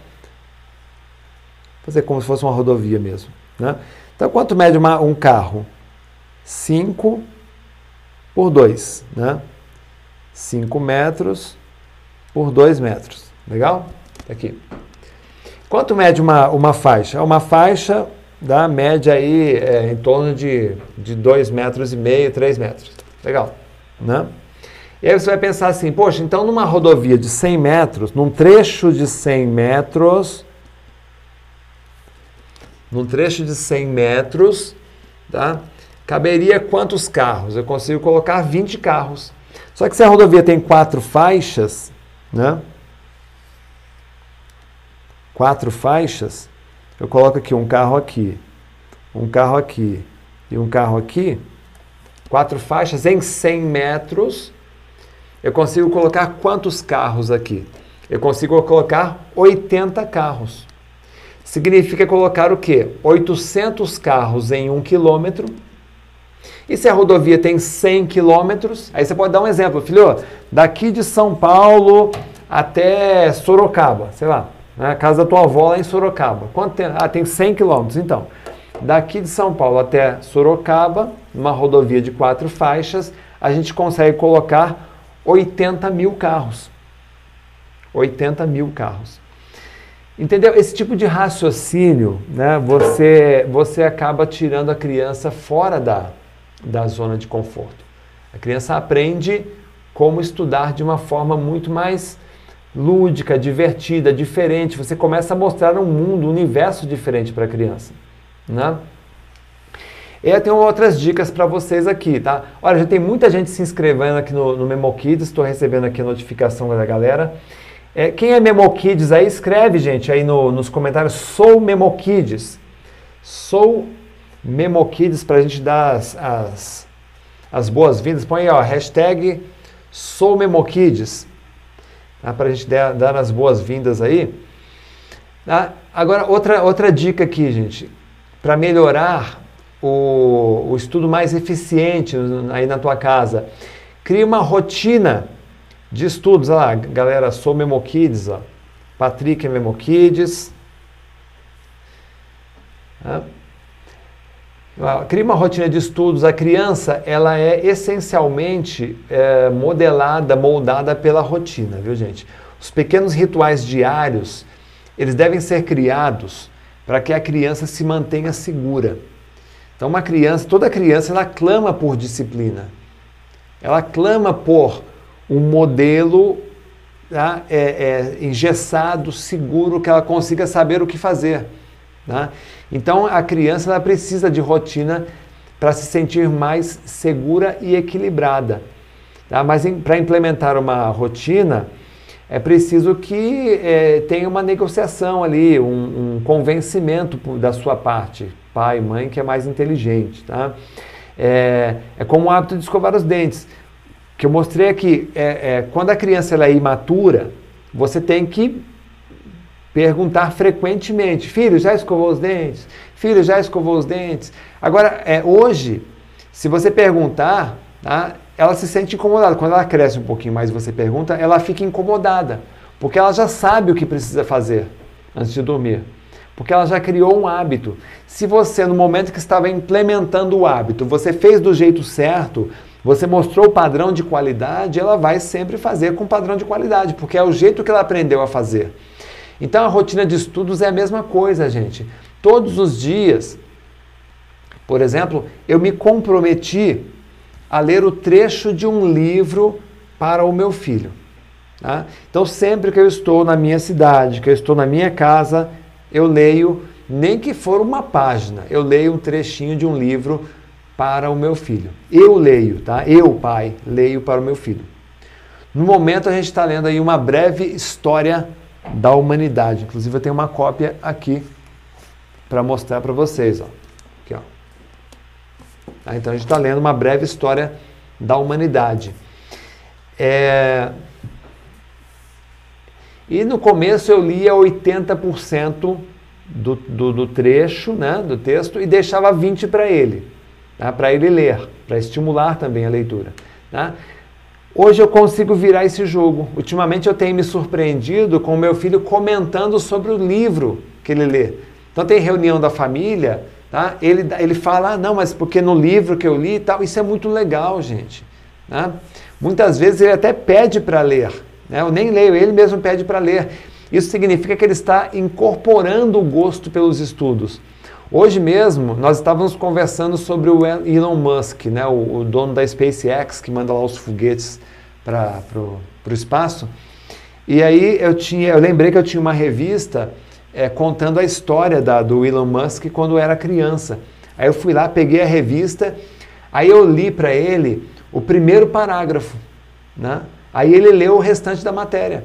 Fazer como se fosse uma rodovia mesmo, né? Então, quanto mede uma, um carro? 5 por 2, né? 5 metros por 2 metros. Legal? Tá aqui. Quanto mede uma, uma faixa? É uma faixa da média aí é, em torno de 2 metros e meio, 3 metros. Legal, né? E aí você vai pensar assim, poxa, então numa rodovia de 100 metros, num trecho de 100 metros, num trecho de 100 metros, tá? Caberia quantos carros? Eu consigo colocar 20 carros. Só que se a rodovia tem quatro faixas, né? Quatro faixas, eu coloco aqui um carro aqui, um carro aqui e um carro aqui, quatro faixas em 100 metros, eu consigo colocar quantos carros aqui? Eu consigo colocar 80 carros. Significa colocar o quê? 800 carros em um quilômetro. E se a rodovia tem 100 quilômetros, aí você pode dar um exemplo, filho, daqui de São Paulo até Sorocaba, sei lá, né? A casa da tua avó lá em Sorocaba. Quanto tem? Ah, tem 100 quilômetros. Então, daqui de São Paulo até Sorocaba, uma rodovia de quatro faixas, a gente consegue colocar 80 mil carros. 80 mil carros. Entendeu? Esse tipo de raciocínio, né, você, você acaba tirando a criança fora da, da zona de conforto. A criança aprende como estudar de uma forma muito mais lúdica, divertida, diferente. Você começa a mostrar um mundo, um universo diferente para a criança. Né? Eu tenho outras dicas para vocês aqui, tá? Olha, já tem muita gente se inscrevendo aqui no, no Memo Kids, estou recebendo aqui a notificação da galera. É, quem é Memo Kids aí, escreve, gente, aí no, nos comentários, sou Memo Kids. Sou Memo Kids para a gente dar as, as, as boas-vindas. Põe aí, ó, hashtag sou Memo Kids tá? para a gente dar, dar as boas-vindas aí. Tá? Agora, outra, outra dica aqui, gente, para melhorar o, o estudo mais eficiente aí na tua casa, crie uma rotina de estudos. Olha lá, galera, sou Memokids, ó. Patrick é Memokids. Tá? Cria uma rotina de estudos. A criança, ela é essencialmente é, modelada, moldada pela rotina, viu gente? Os pequenos rituais diários, eles devem ser criados para que a criança se mantenha segura. Então, uma criança, toda criança, ela clama por disciplina. Ela clama por um modelo tá? é, é, engessado, seguro, que ela consiga saber o que fazer. Tá? Então a criança ela precisa de rotina para se sentir mais segura e equilibrada. Tá? Mas para implementar uma rotina é preciso que é, tenha uma negociação ali, um, um, convencimento da sua parte, pai, mãe, que é mais inteligente. Tá? É, é como o hábito de escovar os dentes, que eu mostrei aqui. É, é, quando a criança ela é imatura, você tem que Perguntar frequentemente: filho, já escovou os dentes? Filho, já escovou os dentes? Agora, é, hoje, se você perguntar, tá, ela se sente incomodada. Quando ela cresce um pouquinho mais e você pergunta, ela fica incomodada, porque ela já sabe o que precisa fazer antes de dormir. Porque ela já criou um hábito. Se você, no momento que estava implementando o hábito, você fez do jeito certo, você mostrou o padrão de qualidade, ela vai sempre fazer com padrão de qualidade, porque é o jeito que ela aprendeu a fazer. Então a rotina de estudos é a mesma coisa, gente. Todos os dias, por exemplo, eu me comprometi a ler o trecho de um livro para o meu filho. Tá? Então, sempre que eu estou na minha cidade, que eu estou na minha casa, eu leio, nem que for uma página, eu leio um trechinho de um livro para o meu filho. Eu leio, tá? Eu, pai, leio para o meu filho. No momento, a gente está lendo aí uma breve história da humanidade. Inclusive, eu tenho uma cópia aqui para mostrar para vocês. Ó. Aqui, ó. Tá? Então, a gente está lendo uma breve história da humanidade. É... E no começo eu lia 80% do, do, do, trecho, né, do texto, e deixava 20% para ele, tá? para ele ler, para estimular também a leitura. Tá? Hoje eu consigo virar esse jogo. Ultimamente eu tenho me surpreendido com o meu filho comentando sobre o livro que ele lê. Então tem reunião da família, tá? ele, ele fala, ah, não, mas porque no livro que eu li e tal, isso é muito legal, gente. Tá? Muitas vezes ele até pede para ler. Né? Eu nem leio, ele mesmo pede para ler. Isso significa que ele está incorporando o gosto pelos estudos. Hoje mesmo, nós estávamos conversando sobre o Elon Musk, né? o, o dono da SpaceX, que manda lá os foguetes para o espaço. E aí eu, tinha, eu lembrei que eu tinha uma revista é, contando a história da, do Elon Musk quando era criança. Aí eu fui lá, peguei a revista, aí eu li para ele o primeiro parágrafo, né? Aí ele leu o restante da matéria.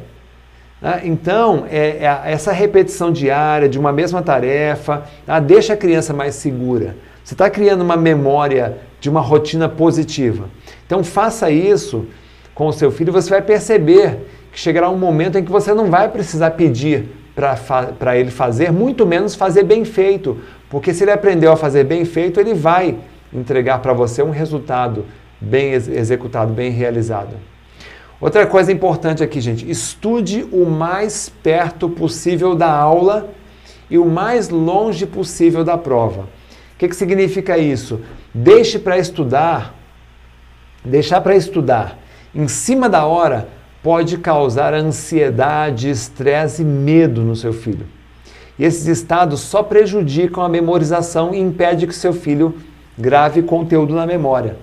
Né? Então, é, é, essa repetição diária de uma mesma tarefa tá? deixa a criança mais segura. Você está criando uma memória de uma rotina positiva. Então, faça isso com o seu filho, você vai perceber que chegará um momento em que você não vai precisar pedir para ele fazer, muito menos fazer bem feito. Porque se ele aprendeu a fazer bem feito, ele vai entregar para você um resultado bem executado, bem realizado. Outra coisa importante aqui, gente, estude o mais perto possível da aula e o mais longe possível da prova. O que, que significa isso? Deixe para estudar, deixar para estudar em cima da hora pode causar ansiedade, estresse e medo no seu filho. E esses estados só prejudicam a memorização e impede que seu filho grave conteúdo na memória.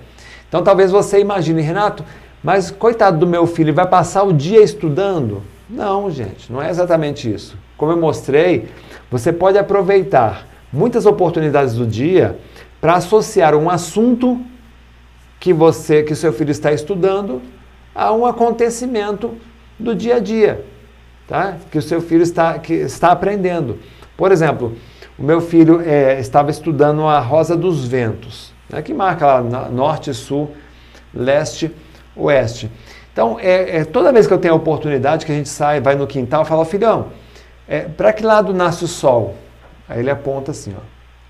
Então talvez você imagine, Renato, mas coitado do meu filho, vai passar o dia estudando? Não, gente, não é exatamente isso. Como eu mostrei, você pode aproveitar muitas oportunidades do dia para associar um assunto que você, que seu filho está estudando, a um acontecimento do dia a dia, tá? Que o seu filho está, que está aprendendo. Por exemplo, o meu filho é, estava estudando a Rosa dos Ventos, né, que marca lá norte, sul, leste oeste. Então, é, é, toda vez que eu tenho a oportunidade que a gente sai, vai no quintal, eu falo, filhão, é, para que lado nasce o sol? Aí ele aponta assim, ó,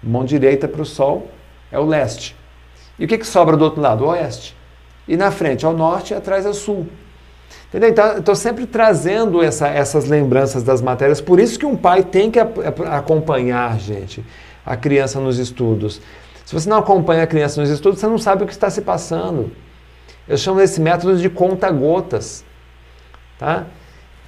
mão direita para o sol é o leste. E o que, que sobra do outro lado? O oeste. E na frente, ao norte e atrás é sul. Entendeu? Então, estou sempre trazendo essa, essas lembranças das matérias. Por isso que um pai tem que acompanhar, gente, a criança nos estudos. Se você não acompanha a criança nos estudos, você não sabe o que está se passando. Eu chamo esse método de conta-gotas. Tá?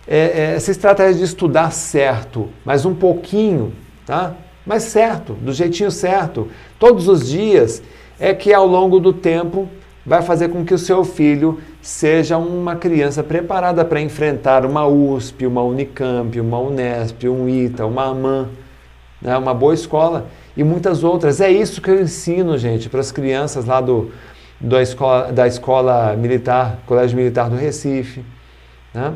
É, é, essa estratégia de estudar certo, mas um pouquinho, tá? mas certo, do jeitinho certo, todos os dias, é que ao longo do tempo vai fazer com que o seu filho seja uma criança preparada para enfrentar uma USP, uma Unicamp, uma Unesp, um ITA, uma AMAN, né? uma boa escola e muitas outras. É isso que eu ensino, gente, para as crianças lá do, da escola, da escola militar, Colégio Militar do Recife. Né?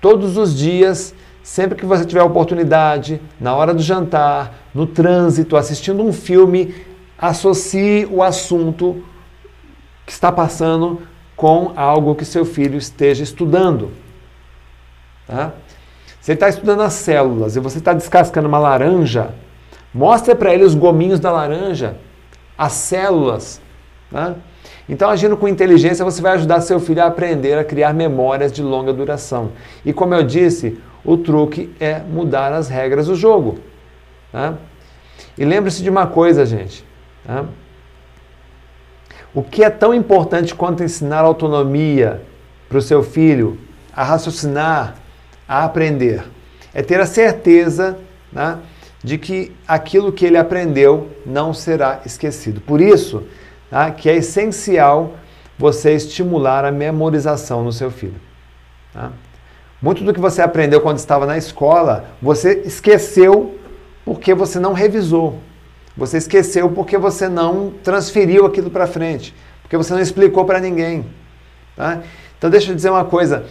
Todos os dias, sempre que você tiver oportunidade, na hora do jantar, no trânsito, assistindo um filme, associe o assunto que está passando com algo que seu filho esteja estudando. Tá? Ele está estudando as células e você está descascando uma laranja, mostre para ele os gominhos da laranja, as células. Tá? Então, agindo com inteligência, você vai ajudar seu filho a aprender a criar memórias de longa duração. E como eu disse, o truque é mudar as regras do jogo. Tá? E lembre-se de uma coisa, gente. Tá? O que é tão importante quanto ensinar autonomia para o seu filho a raciocinar, a aprender, é ter a certeza né, de que aquilo que ele aprendeu não será esquecido. Por isso, tá? que é essencial você estimular a memorização no seu filho. Tá? Muito do que você aprendeu quando estava na escola, você esqueceu porque você não revisou. Você esqueceu porque você não transferiu aquilo para frente, porque você não explicou para ninguém. Tá? Então deixa eu dizer uma coisa.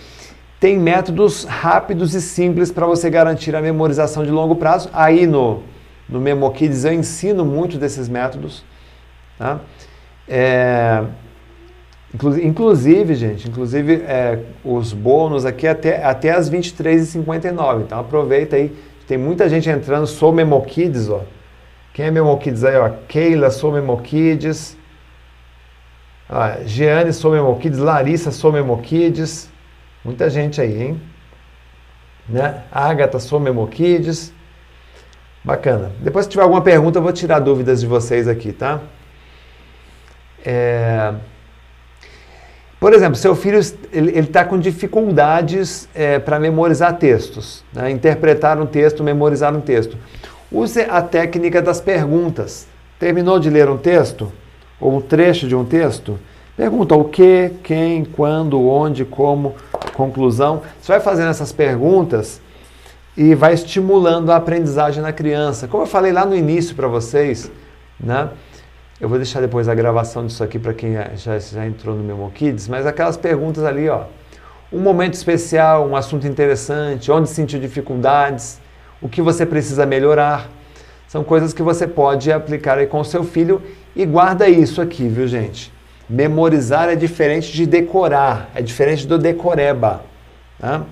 Tem métodos rápidos e simples para você garantir a memorização de longo prazo. Aí no, no MemoKids eu ensino muito desses métodos. Tá? É, inclusive, gente, inclusive é, os bônus aqui até, até as 23h59. Então aproveita aí. Tem muita gente entrando, sou MemoKids, ó. Quem é MemoKids aí, ó? Keila, sou MemoKids. Ah, Giane, sou MemoKids. Larissa, sou MemoKids. Muita gente aí, hein? Né? Agatha, sou MemoKids. Bacana. Depois, se tiver alguma pergunta, eu vou tirar dúvidas de vocês aqui, tá? É... Por exemplo, seu filho ele está com dificuldades é, para memorizar textos, né? interpretar um texto, memorizar um texto. Use a técnica das perguntas. Terminou de ler um texto? Ou um trecho de um texto? Pergunta o que, quem, quando, onde, como, conclusão. Você vai fazendo essas perguntas e vai estimulando a aprendizagem na criança. Como eu falei lá no início para vocês, né? Eu vou deixar depois a gravação disso aqui para quem já, já entrou no Memo Kids, mas aquelas perguntas ali, ó. Um momento especial, um assunto interessante, onde sentiu dificuldades, o que você precisa melhorar. São coisas que você pode aplicar aí com o seu filho e guarda isso aqui, viu, gente? Memorizar é diferente de decorar, é diferente do decoreba. Tá?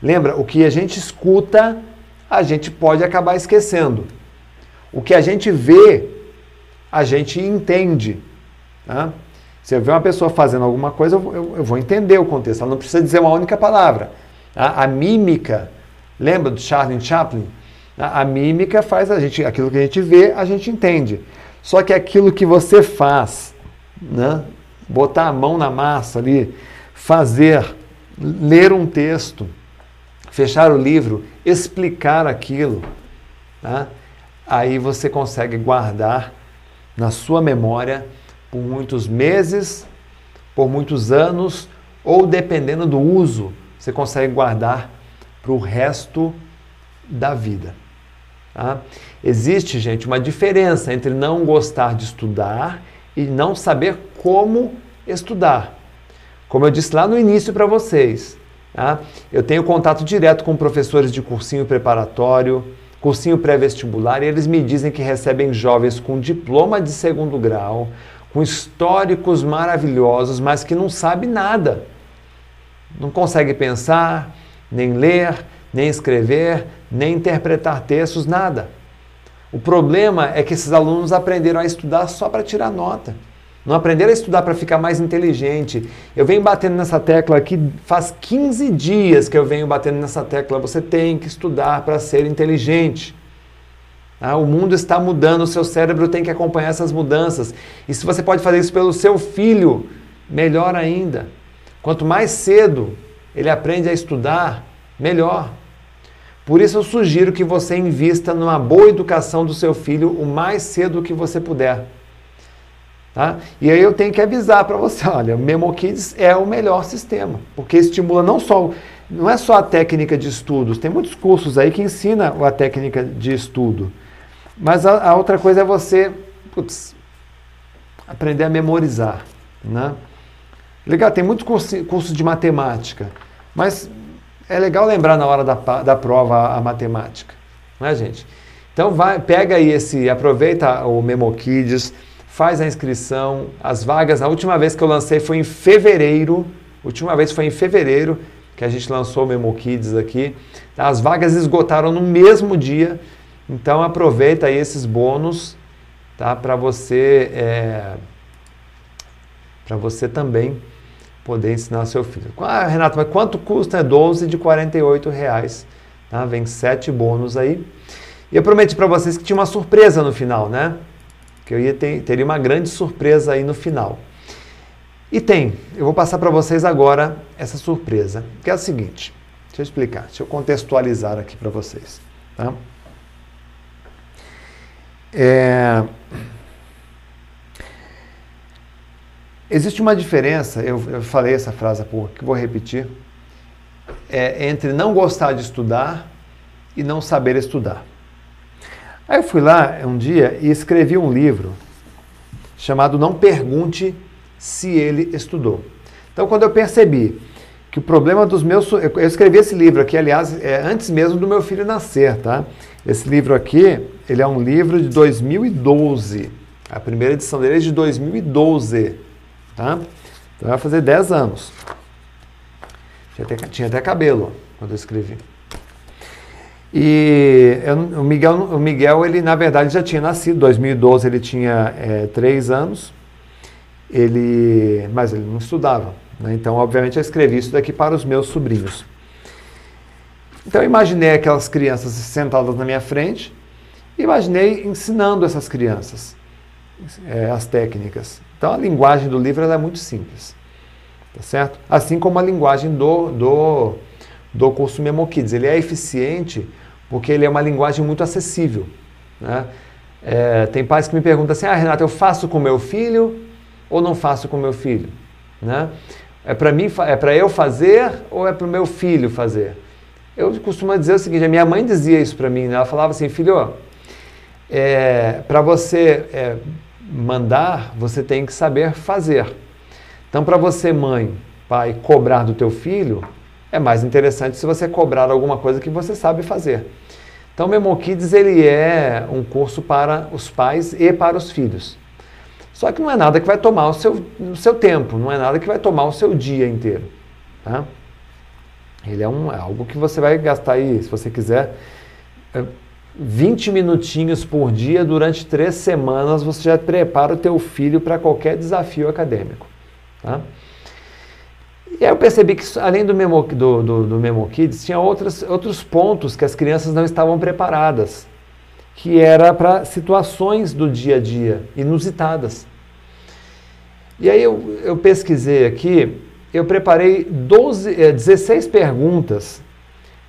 Lembra, o que a gente escuta, a gente pode acabar esquecendo. O que a gente vê, a gente entende. Tá? Se eu ver uma pessoa fazendo alguma coisa, eu, eu, eu, vou entender o contexto. Ela não precisa dizer uma única palavra. Tá? A mímica, lembra do Charlie Chaplin? A, a mímica faz a gente, aquilo que a gente vê, a gente entende. Só que aquilo que você faz, né? botar a mão na massa ali, fazer, ler um texto, fechar o livro, explicar aquilo, tá? aí você consegue guardar na sua memória por muitos meses, por muitos anos, ou dependendo do uso, você consegue guardar para o resto da vida. Tá? Existe, gente, uma diferença entre não gostar de estudar e não saber como estudar. Como eu disse lá no início para vocês, tá? eu tenho contato direto com professores de cursinho preparatório, cursinho pré-vestibular, e eles me dizem que recebem jovens com diploma de segundo grau, com históricos maravilhosos, mas que não sabe nada. Não consegue pensar, nem ler, nem escrever, nem interpretar textos, nada. O problema é que esses alunos aprenderam a estudar só para tirar nota. Não aprenderam a estudar para ficar mais inteligente. Eu venho batendo nessa tecla aqui faz 15 dias que eu venho batendo nessa tecla. Você tem que estudar para ser inteligente. Ah, o mundo está mudando, o seu cérebro tem que acompanhar essas mudanças. E se você pode fazer isso pelo seu filho, melhor ainda. Quanto mais cedo ele aprende a estudar, melhor. Por isso eu sugiro que você invista numa boa educação do seu filho o mais cedo que você puder. Tá? E aí eu tenho que avisar para você, olha, o MemoKids é o melhor sistema, porque estimula não só, não é só a técnica de estudos, tem muitos cursos aí que ensina a técnica de estudo, mas a, a outra coisa é você putz, aprender a memorizar, né? Legal, tem muitos cursos curso de matemática, mas é legal lembrar na hora da, da prova a, matemática, não é, gente? Então vai, pega aí esse, aproveita o MemoKids, faz a inscrição. As vagas, a última vez que eu lancei foi em fevereiro, última vez foi em fevereiro que a gente lançou o MemoKids aqui. As vagas esgotaram no mesmo dia, então aproveita aí esses bônus, tá? Para você, é, para você também poder ensinar seu filho. Ah, Renato, mas quanto custa? É 12 de 48 reais. Tá? Vem sete bônus aí. E eu prometi para vocês que tinha uma surpresa no final, né? Que eu ia ter, teria uma grande surpresa aí no final. E tem, eu vou passar para vocês agora essa surpresa, que é a seguinte. Deixa eu explicar, deixa eu contextualizar aqui para vocês. Tá? É... Existe uma diferença, eu, eu falei essa frase há pouco, que vou repetir, é, entre não gostar de estudar e não saber estudar. Aí eu fui lá um dia e escrevi um livro chamado Não Pergunte se ele estudou. Então, quando eu percebi que o problema dos meus. Eu escrevi esse livro aqui, aliás, é antes mesmo do meu filho nascer, tá? Esse livro aqui, ele é um livro de 2012. A primeira edição dele é de 2012, tá? Então vai fazer 10 anos. Tinha até, tinha até cabelo quando eu escrevi. E eu, o, Miguel, o Miguel, ele na verdade já tinha nascido, em 2012 ele tinha é, 3 anos, ele, mas ele não estudava. Né? Então, obviamente, eu escrevi isso daqui para os meus sobrinhos. Então, eu imaginei aquelas crianças sentadas na minha frente, imaginei ensinando essas crianças é, as técnicas. Então, a linguagem do livro é muito simples, tá certo? Assim como a linguagem do, do, do curso Memo Kids. Ele é eficiente porque ele é uma linguagem muito acessível, né? É, tem pais que me perguntam assim, ah, Renato, eu faço com meu filho ou não faço com meu filho? Né? É para mim, é para eu fazer ou é para o meu filho fazer? Eu costumo dizer o seguinte: a minha mãe dizia isso para mim. Né? Ela falava assim, filho, é, para você é, mandar, você tem que saber fazer. Então, para você, mãe, pai, cobrar do teu filho, é mais interessante se você cobrar alguma coisa que você sabe fazer. Então, o Memo Kids ele é um curso para os pais e para os filhos. Só que não é nada que vai tomar o seu, o seu tempo, não é nada que vai tomar o seu dia inteiro. Tá? Ele é, um, é algo que você vai gastar aí, se você quiser, 20 é, minutinhos por dia durante três semanas, você já prepara o teu filho para qualquer desafio acadêmico. Tá? E aí eu percebi que, além do Memo, do, do, do Memo Kids, tinha outros, outros pontos que as crianças não estavam preparadas que era para situações do dia a dia, inusitadas. E aí eu, eu pesquisei aqui, eu preparei 12, 16 eh, perguntas,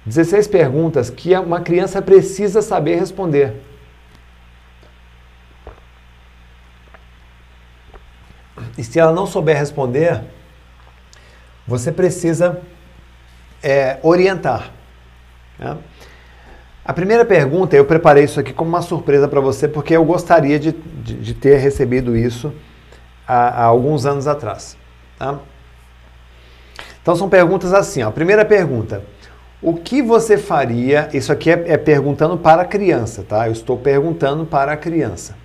16 perguntas que uma criança precisa saber responder. E se ela não souber responder, você precisa é, orientar. Né? A primeira pergunta, eu preparei isso aqui como uma surpresa para você, porque eu gostaria de, de, de ter recebido isso há, há, alguns anos atrás. Tá? Então são perguntas assim. A primeira pergunta: o que você faria? Isso aqui é, é perguntando para a criança, tá? Eu estou perguntando para a criança.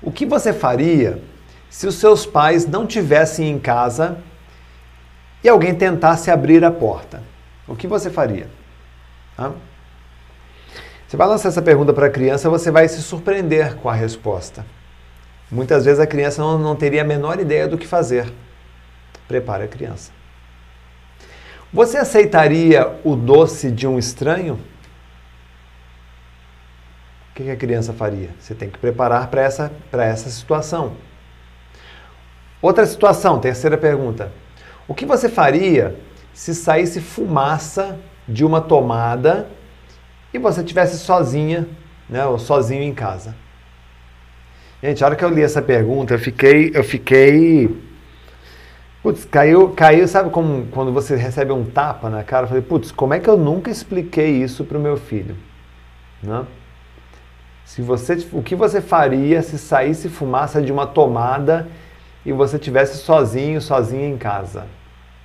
O que você faria se os seus pais não tivessem em casa e alguém tentasse abrir a porta? O que você faria? Tá? Você vai lançar essa pergunta para a criança, você vai se surpreender com a resposta. Muitas vezes a criança não, não teria a menor ideia do que fazer. Prepare a criança. Você aceitaria o doce de um estranho? O que a criança faria? Você tem que preparar para essa, essa situação. Outra situação, terceira pergunta. O que você faria se saísse fumaça de uma tomada e você tivesse sozinha, né, ou sozinho em casa? Gente, a hora que eu li essa pergunta, eu fiquei, eu fiquei, putz, caiu, caiu, sabe como quando você recebe um tapa na cara? Eu falei, putz, como é que eu nunca expliquei isso para o meu filho, né? Se você, o que você faria se saísse fumaça de uma tomada e você tivesse sozinho, sozinha em casa?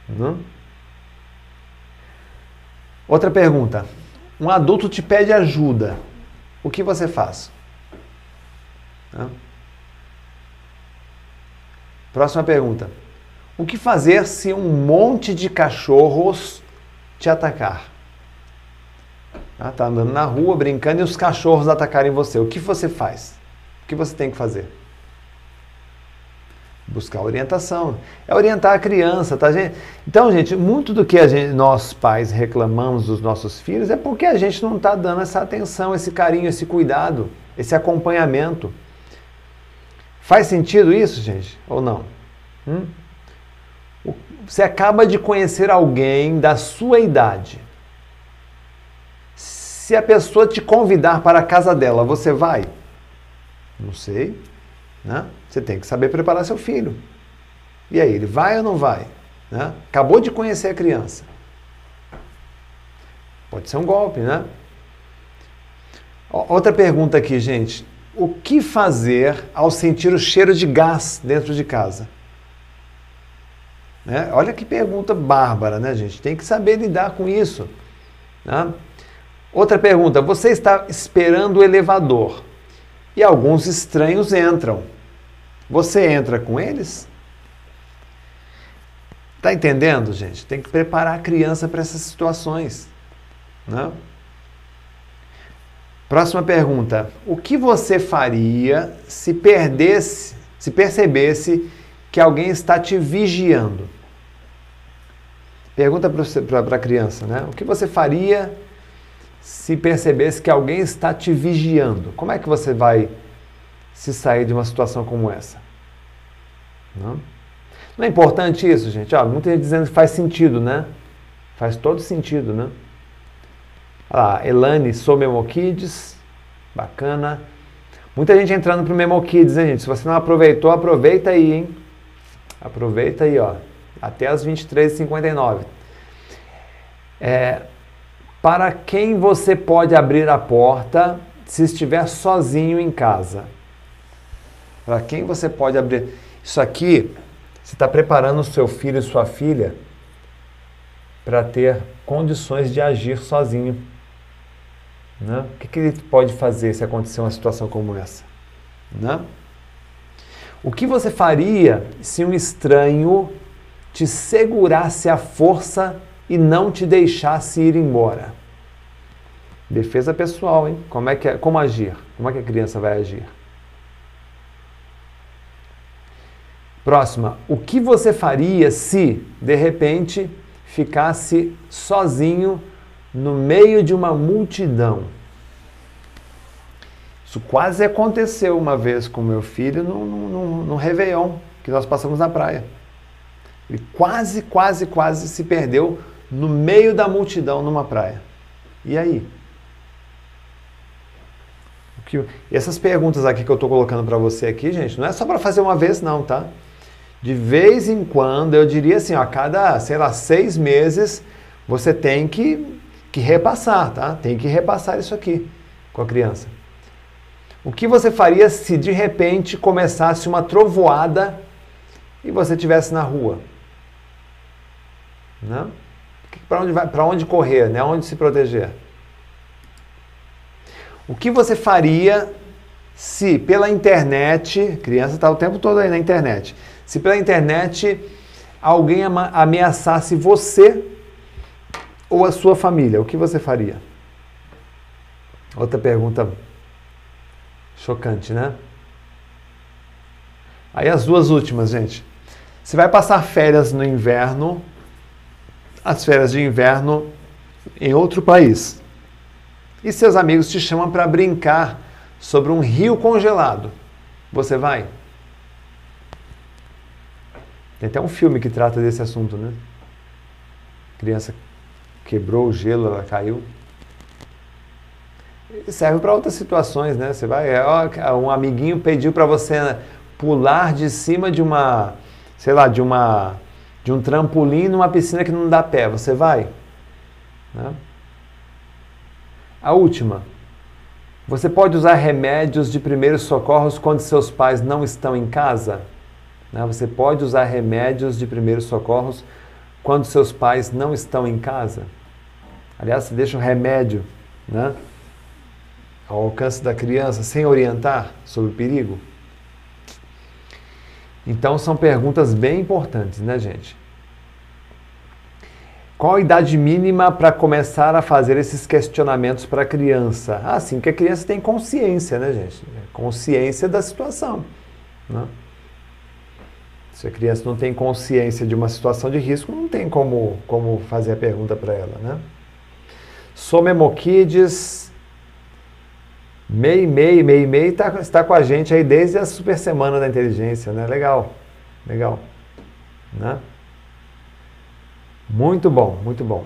Né? Outra pergunta um adulto te pede ajuda, o que você faz? Próxima pergunta. O que fazer se um monte de cachorros te atacar? Ah, tá andando na rua brincando e os cachorros atacarem você. O que você faz? O que você tem que fazer? Buscar orientação. É orientar a criança, tá, gente? Então, gente, muito do que gente, nós pais reclamamos dos nossos filhos é porque a gente não está dando essa atenção, esse carinho, esse cuidado, esse acompanhamento. Faz sentido isso, gente? Ou não? Hum? Você acaba de conhecer alguém da sua idade. Se a pessoa te convidar para a casa dela, você vai? Não sei. Né? Você tem que saber preparar seu filho. E aí, ele vai ou não vai? Né? Acabou de conhecer a criança. Pode ser um golpe, né? Outra pergunta aqui, gente. O que fazer ao sentir o cheiro de gás dentro de casa? Né? Olha que pergunta bárbara, né, gente? Tem que saber lidar com isso. Né? Outra pergunta: você está esperando o elevador e alguns estranhos entram. Você entra com eles? Tá entendendo, gente? Tem que preparar a criança para essas situações. Né? Próxima pergunta: o que você faria se perdesse, se percebesse que alguém está te vigiando? Pergunta para a criança, né? O que você faria se percebesse que alguém está te vigiando? Como é que você vai se sair de uma situação como essa? Não, Não é importante isso, gente? Ó, muita gente dizendo que faz sentido, né? Faz todo sentido, né? Olha lá, Elane, sou Memo Kids, bacana. Muita gente entrando pro Memo Kids, hein, gente? Se você não aproveitou, aproveita aí, hein? Aproveita aí, ó. Até as 23h59. É, para quem você pode abrir a porta se estiver sozinho em casa? Para quem você pode abrir? Isso aqui, você está preparando o seu filho e sua filha para ter condições de agir sozinho. Né? O que, que ele pode fazer se acontecer uma situação como essa? Né? O que você faria se um estranho te segurasse à força e não te deixasse ir embora? Defesa pessoal, hein? Como é que é, como agir? Como é que a criança vai agir? Próxima. O que você faria se, de repente, ficasse sozinho no meio de uma multidão. Isso quase aconteceu uma vez com meu filho no, no, no, Réveillon, que nós passamos na praia. Ele quase, quase, quase se perdeu no meio da multidão numa praia. E aí? Que, essas perguntas aqui que eu estou colocando para você aqui, gente, não é só para fazer uma vez não, tá? De vez em quando, eu diria assim, ó, a cada, sei lá, seis meses, você tem que que repassar, tá? Tem que repassar isso aqui com a criança. O que você faria se de repente começasse uma trovoada e você estivesse na rua? Né? Para onde, vai, onde correr? Né? Onde se proteger? O que você faria se pela internet, criança está o tempo todo aí na internet, se pela internet alguém ameaçasse você ou a sua família, o que você faria? Outra pergunta chocante, né? Aí as duas últimas, gente. Você vai passar férias no inverno, as férias de inverno em outro país. E seus amigos te chamam para brincar sobre um rio congelado. Você vai? Tem até um filme que trata desse assunto, né? Criança quebrou o gelo, ela caiu. Serve para outras situações, né? Você vai, ó, um amiguinho pediu para você pular de cima de uma, sei lá, de uma, de um trampolim numa piscina que não dá pé. Você vai? Né? A última. Você pode usar remédios de primeiros socorros quando seus pais não estão em casa? Né? Você pode usar remédios de primeiros socorros quando seus pais não estão em casa. Aliás, você deixa o remédio né, ao alcance da criança sem orientar sobre o perigo. Então, são perguntas bem importantes, né, gente? Qual a idade mínima para começar a fazer esses questionamentos para a criança? Ah, sim, que a criança tem consciência, né, gente? Consciência da situação. Né? Se a criança não tem consciência de uma situação de risco, não tem como, como fazer a pergunta para ela, né? Somemokides, Mei Mei, Mei Mei tá, está com a gente aí desde a super semana da inteligência, né? Legal, legal, né? Muito bom, muito bom.